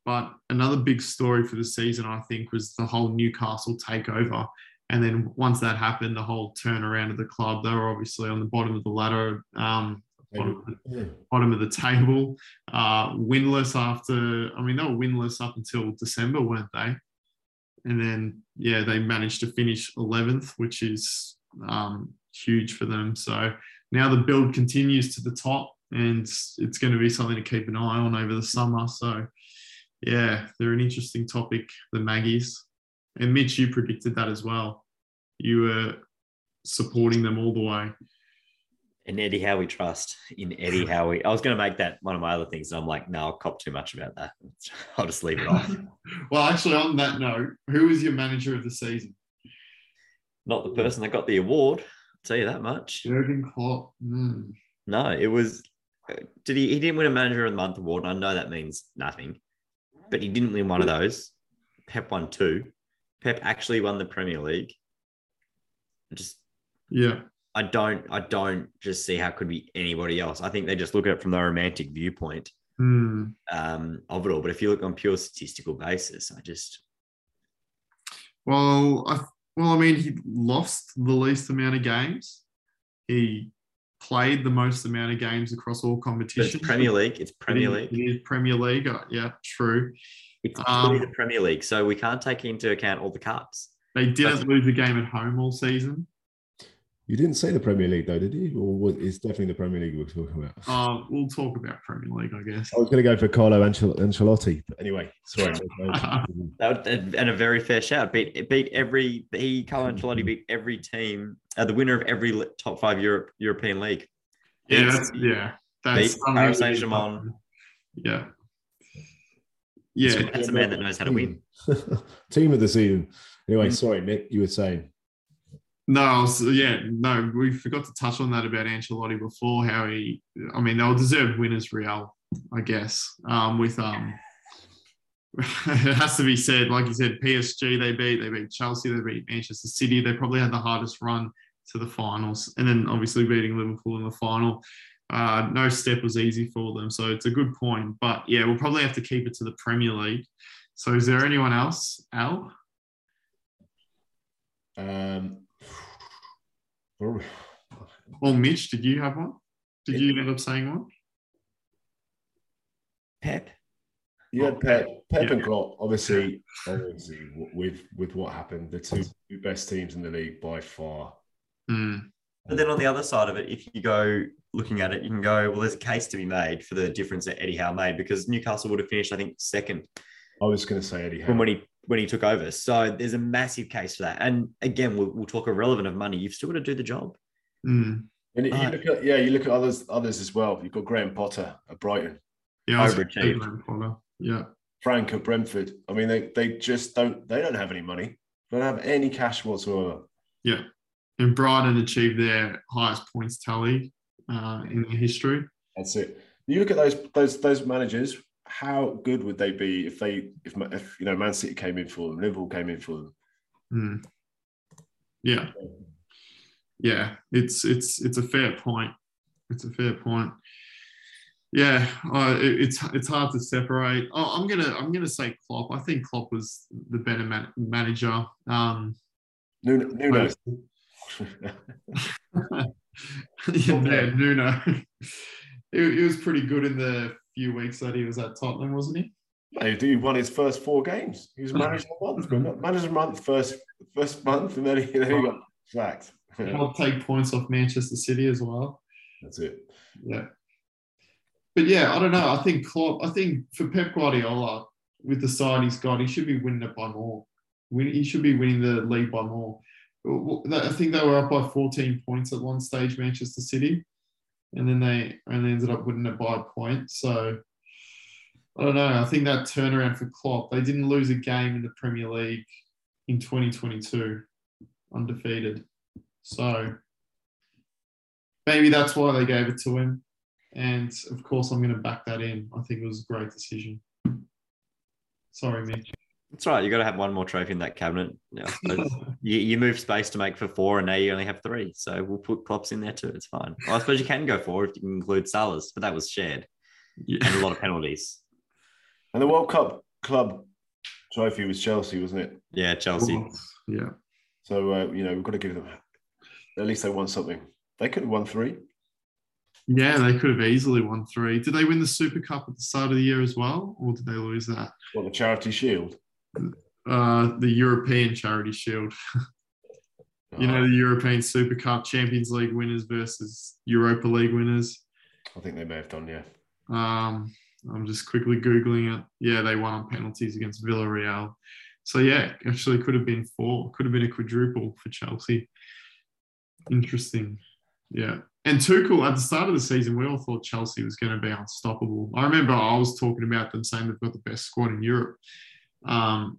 But another big story for the season, I think, was the whole Newcastle takeover. And then once that happened, the whole turnaround of the club, they were obviously on the bottom of the ladder, um, bottom, bottom, of the table, uh, winless after, I mean, they were winless up until December, weren't they? And then, yeah, they managed to finish 11th, which is um, huge for them. So now the build continues to the top and it's going to be something to keep an eye on over the summer. So, yeah, they're an interesting topic, the Maggies. And Mitch, you predicted that as well. You were supporting them all the way. In Eddie Howe trust in Eddie Howe. I was going to make that one of my other things. And I'm like, no, I'll cop too much about that. I'll just leave it off. well, actually, on that note, who was your manager of the season? Not the person that got the award. I'll tell you that much. Jurgen Klopp. Mm. No, it was. Did he? He didn't win a manager of the month award. I know that means nothing, but he didn't win one of those. Pep won two. Pep actually won the Premier League. Just yeah, I don't I don't just see how it could be anybody else. I think they just look at it from the romantic viewpoint mm. um, of it all. But if you look on pure statistical basis, I just well, I well, I mean, he lost the least amount of games. He played the most amount of games across all competitions. It's Premier League. It's Premier League. It is Premier League. Uh, yeah, true. It's um, the Premier League, so we can't take into account all the cups. They didn't lose a game at home all season. You didn't say the Premier League though, did you? Or was, it's definitely the Premier League we're talking about? Uh, we'll talk about Premier League, I guess. I was going to go for Carlo Ancel- Ancelotti, but anyway, sorry. that and a very fair shout. Beat beat every he Carlo Ancelotti beat every team, uh, the winner of every top five Europe European league. Yeah, that's, yeah, that's Paris Saint Germain. Yeah, yeah, that's a man that knows how to win. Team of the season. Anyway, mm. sorry, Mick, you were saying. No, yeah, no, we forgot to touch on that about Ancelotti before. How he, I mean, they'll deserve winners, Real, I guess. Um, with um, it has to be said, like you said, PSG they beat, they beat Chelsea, they beat Manchester City. They probably had the hardest run to the finals, and then obviously beating Liverpool in the final. Uh, no step was easy for them, so it's a good point. But yeah, we'll probably have to keep it to the Premier League. So, is there anyone else, Al? Um, well, Mitch, did you have one? Did you end up saying one? Pep. You had Pep, Pep yeah. and Klopp. Obviously, obviously, with with what happened, the two best teams in the league by far. Mm. But then on the other side of it, if you go looking at it, you can go, well, there's a case to be made for the difference that Eddie Howe made because Newcastle would have finished, I think, second. I was going to say Eddie Howe. when he when he took over. So there's a massive case for that. And again, we'll, we'll talk irrelevant of money. You've still got to do the job. Mm. And you look at, yeah, you look at others others as well. You've got Graham Potter at Brighton. Yeah, overachieved. Yeah. Frank at Brentford. I mean, they they just don't they don't have any money. They don't have any cash whatsoever. Yeah. And Brighton achieved their highest points tally uh, in their history. That's it. You look at those those those managers how good would they be if they if, if you know Man City came in for them, Liverpool came in for them? Mm. Yeah, yeah, it's it's it's a fair point. It's a fair point. Yeah, uh, it, it's it's hard to separate. Oh, I'm gonna I'm gonna say Klopp. I think Klopp was the better man- manager. Um, Nuno. Nuno. yeah, Nuno. he was pretty good in the few weeks that he was at Tottenham, wasn't he? He won his first four games. He was manager of the month, manager of month first first month, and then he, then he got sacked. I'll take points off Manchester City as well. That's it. Yeah, but yeah, I don't know. I think Klopp. I think for Pep Guardiola, with the side he's got, he should be winning it by more. He should be winning the league by more. I think they were up by 14 points at one stage, Manchester City and then they only ended up winning a point. So I don't know. I think that turnaround for Klopp, they didn't lose a game in the Premier League in 2022, undefeated. So maybe that's why they gave it to him. And of course, I'm going to back that in. I think it was a great decision. Sorry, Mitch. That's right. You got to have one more trophy in that cabinet. Yeah, you, you move space to make for four, and now you only have three. So we'll put Klopp's in there too. It's fine. Well, I suppose you can go four if you can include Salah's, but that was shared yeah. and a lot of penalties. And the World Cup club trophy was Chelsea, wasn't it? Yeah, Chelsea. Yeah. So uh, you know we've got to give them at least they won something. They could have won three. Yeah, they could have easily won three. Did they win the Super Cup at the start of the year as well, or did they lose that? Well, the Charity Shield? Uh, the European Charity Shield. you know, the European Super Cup Champions League winners versus Europa League winners. I think they may have done, yeah. Um, I'm just quickly googling it. Yeah, they won on penalties against Villarreal. So yeah, actually could have been four. Could have been a quadruple for Chelsea. Interesting. Yeah. And Tuchel at the start of the season, we all thought Chelsea was going to be unstoppable. I remember I was talking about them saying they've got the best squad in Europe, um,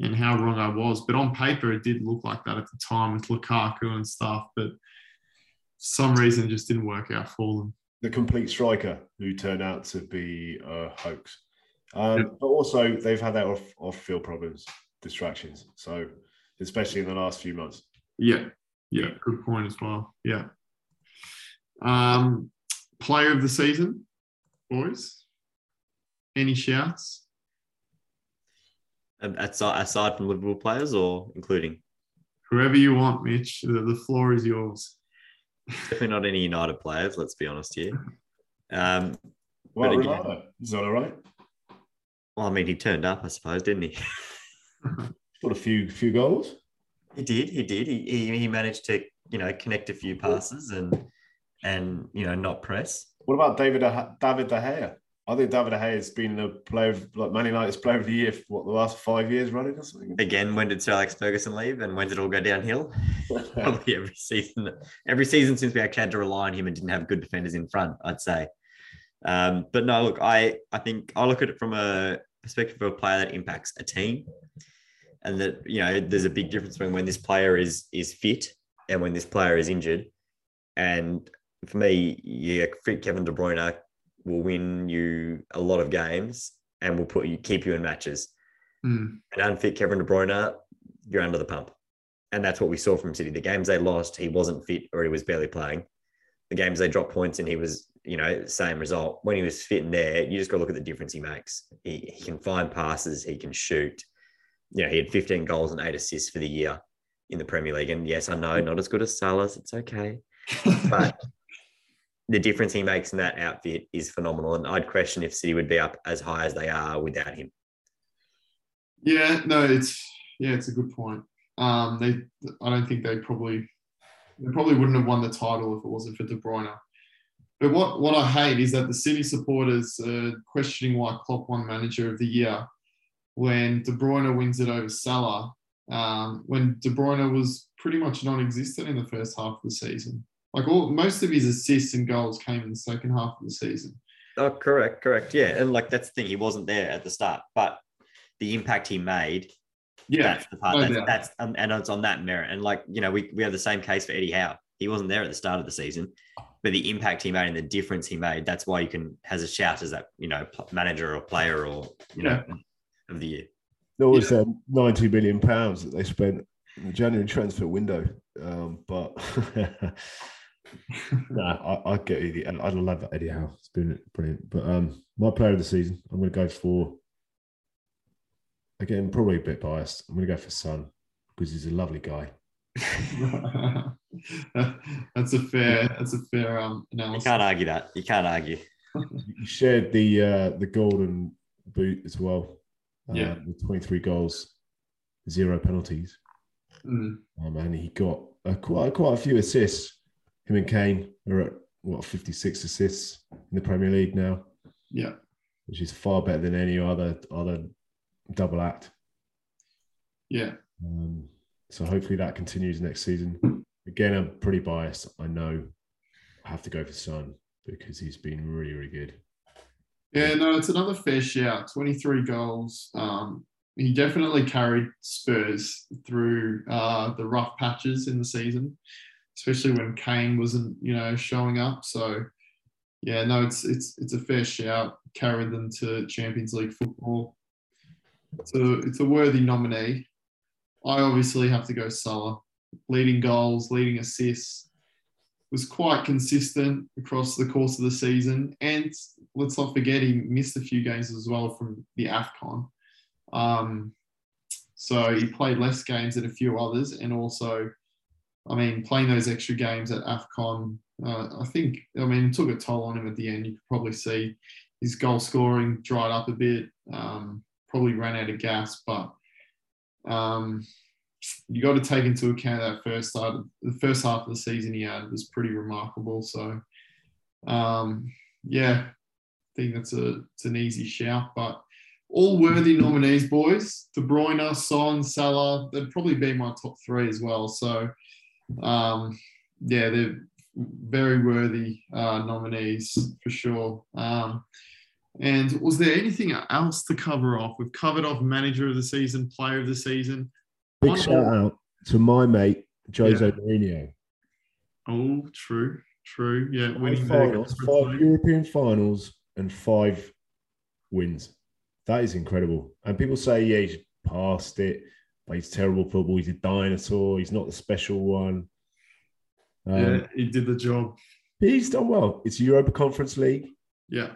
and how wrong I was. But on paper, it did look like that at the time with Lukaku and stuff. But for some reason, it just didn't work out for them. The complete striker who turned out to be a hoax. Um. But also, they've had their off, off field problems, distractions. So, especially in the last few months. Yeah. Yeah. Good point as well. Yeah. Um, player of the season, boys? Any shouts? Aside, aside from Liverpool players or including? Whoever you want, Mitch. The, the floor is yours. Definitely not any United players, let's be honest here. Um, well, again, Ronaldo, is that all right? Well, I mean, he turned up, I suppose, didn't he? Got a few few goals. He did. He did. He, he, he managed to you know connect a few passes and and you know not press. What about David David De Gea? I think David De Gea has been the player of, like Man United's player of the year for what the last five years running or something. Again, when did Sir Alex Ferguson leave, and when did it all go downhill? Probably every season. Every season since we actually had to rely on him and didn't have good defenders in front. I'd say. Um, but no, look, I I think I look at it from a perspective of a player that impacts a team, and that you know there's a big difference between when this player is is fit and when this player is injured. And for me, yeah, fit Kevin De Bruyne will win you a lot of games and will put you keep you in matches. Mm. And unfit Kevin De Bruyne, you're under the pump. And that's what we saw from City. The games they lost, he wasn't fit or he was barely playing. The games they dropped points and he was, you know, same result. When he was fit in there, you just got to look at the difference he makes. He, he can find passes, he can shoot. You know, he had 15 goals and eight assists for the year in the Premier League. And yes, I know not as good as Salah's. It's okay. But the difference he makes in that outfit is phenomenal. And I'd question if City would be up as high as they are without him. Yeah, no, it's yeah, it's a good point. Um, they, I don't think they probably, they probably wouldn't have won the title if it wasn't for De Bruyne. But what what I hate is that the City supporters are questioning why Klopp won Manager of the Year when De Bruyne wins it over Salah. Um, when De Bruyne was pretty much non-existent in the first half of the season. Like all most of his assists and goals came in the second half of the season. Oh, correct, correct. Yeah. And like that's the thing, he wasn't there at the start, but the impact he made. Yeah. That's the part no that's, that's um, and it's on that merit. And like, you know, we, we have the same case for Eddie Howe. He wasn't there at the start of the season, but the impact he made and the difference he made, that's why you can has a shout as that, you know, manager or player or you know of the year. There was yeah. um, 90 million pounds that they spent in the January transfer window. Um, but no, I, I get Eddie, and I love that Eddie Howe. It's been brilliant. But um, my player of the season, I'm going to go for. Again, probably a bit biased. I'm going to go for Son because he's a lovely guy. that's a fair. That's a fair um, analysis. You can't argue that. You can't argue. you shared the uh, the golden boot as well. Uh, yeah, with 23 goals, zero penalties. Mm. Um, and he got uh, quite quite a few assists him and Kane are at what 56 assists in the Premier League now. Yeah, which is far better than any other other double act. Yeah. Um, so hopefully that continues next season. Again, I'm pretty biased. I know I have to go for Son because he's been really, really good. Yeah, no, it's another fair shout. 23 goals. Um, he definitely carried Spurs through uh, the rough patches in the season, especially when Kane wasn't, you know, showing up. So, yeah, no, it's it's it's a fair shout. Carried them to Champions League football. A it's a worthy nominee. I obviously have to go Salah, leading goals, leading assists. Was quite consistent across the course of the season, and let's not forget he missed a few games as well from the Afcon. Um, so he played less games than a few others, and also, I mean, playing those extra games at AFCON, uh, I think, I mean, took a toll on him at the end. You could probably see his goal scoring dried up a bit, um, probably ran out of gas, but um, you got to take into account that first start, the first half of the season he had was pretty remarkable. So, um, yeah, I think that's a it's an easy shout, but all worthy nominees, boys. De Bruyne, Son, Salah, they'd probably be my top three as well. So, um, yeah, they're very worthy uh, nominees for sure. Um, and was there anything else to cover off? We've covered off manager of the season, player of the season. Big One shout more. out to my mate Jose yeah. Mourinho. Oh, true, true. Yeah, winning finals, five European finals and five wins. That is incredible. And people say, yeah, he's past it, he's terrible football. He's a dinosaur. He's not the special one. Um, yeah, he did the job. He's done well. It's Europa Conference League. Yeah.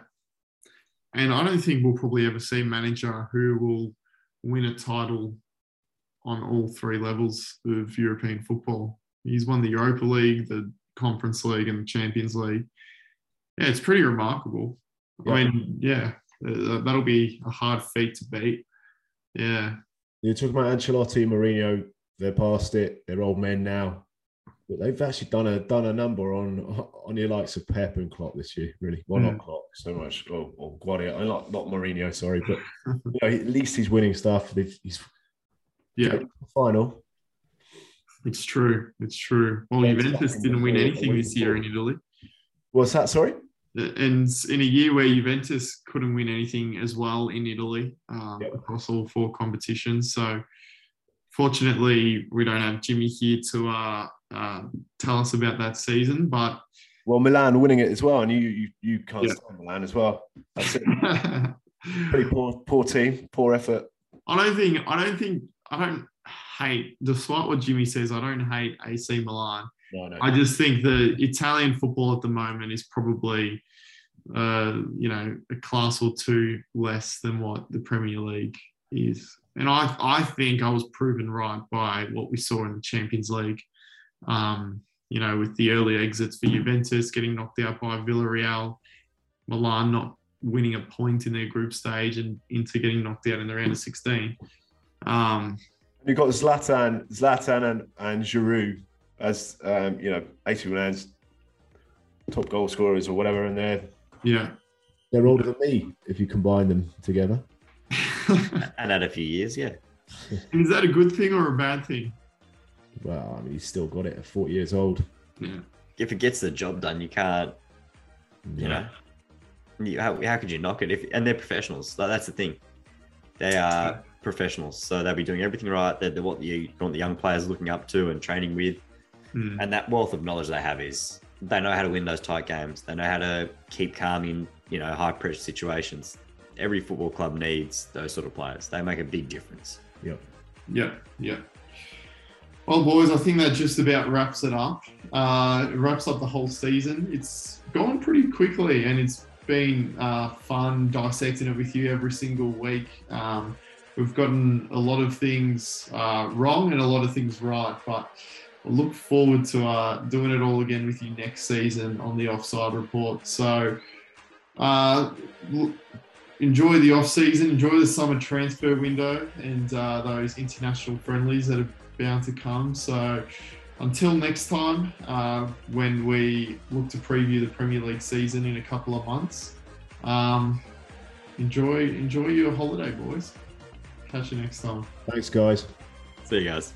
And I don't think we'll probably ever see a manager who will win a title on all three levels of European football. He's won the Europa League, the Conference League, and the Champions League. Yeah, it's pretty remarkable. Yeah. I mean, yeah, uh, that'll be a hard feat to beat. Yeah. You're talking about Ancelotti, Mourinho. They're past it. They're old men now. But they've actually done a done a number on on your likes of Pep and Klopp this year. Really, well, mm. not Klopp so much, or, or Guardiola, not not Mourinho. Sorry, but you know, at least he's winning stuff. He's yeah final. It's true. It's true. Well, Juventus didn't win anything this year in Italy. What's that? Sorry and in a year where Juventus couldn't win anything as well in Italy um, yep. across all four competitions. So, fortunately, we don't have Jimmy here to uh, uh, tell us about that season. But well, Milan winning it as well, and you you, you can't yeah. stand Milan as well. That's it. Pretty poor poor team, poor effort. I don't think I don't think I don't hate despite what Jimmy says. I don't hate AC Milan. No, no. I just think the Italian football at the moment is probably, uh, you know, a class or two less than what the Premier League is. And I, I think I was proven right by what we saw in the Champions League. Um, you know, with the early exits for Juventus getting knocked out by Villarreal, Milan not winning a point in their group stage, and Inter getting knocked out in the round of 16. Um, You've got Zlatan, Zlatan and, and Giroud as um, you know, AC Milan's top goal scorers or whatever, and they're yeah, they're older than me if you combine them together. and add a few years, yeah. Is that a good thing or a bad thing? Well, I mean, he's still got it at 40 years old. Yeah. If it gets the job done, you can't. You know, you, how, how could you knock it? If and they're professionals. that's the thing. They are professionals, so they'll be doing everything right. They're, they're what you want the young players looking up to and training with. Mm. And that wealth of knowledge they have is they know how to win those tight games. They know how to keep calm in, you know, high pressure situations. Every football club needs those sort of players. They make a big difference. Yep. Yep. Yep. Well, boys, I think that just about wraps it up. Uh, it wraps up the whole season. It's gone pretty quickly, and it's been uh, fun dissecting it with you every single week. Um, we've gotten a lot of things uh, wrong and a lot of things right, but I look forward to uh, doing it all again with you next season on the offside report. So uh, enjoy the off season, enjoy the summer transfer window, and uh, those international friendlies that are bound to come. So until next time, uh, when we look to preview the Premier League season in a couple of months, um, enjoy enjoy your holiday, boys. Catch you next time. Thanks, guys. See you guys.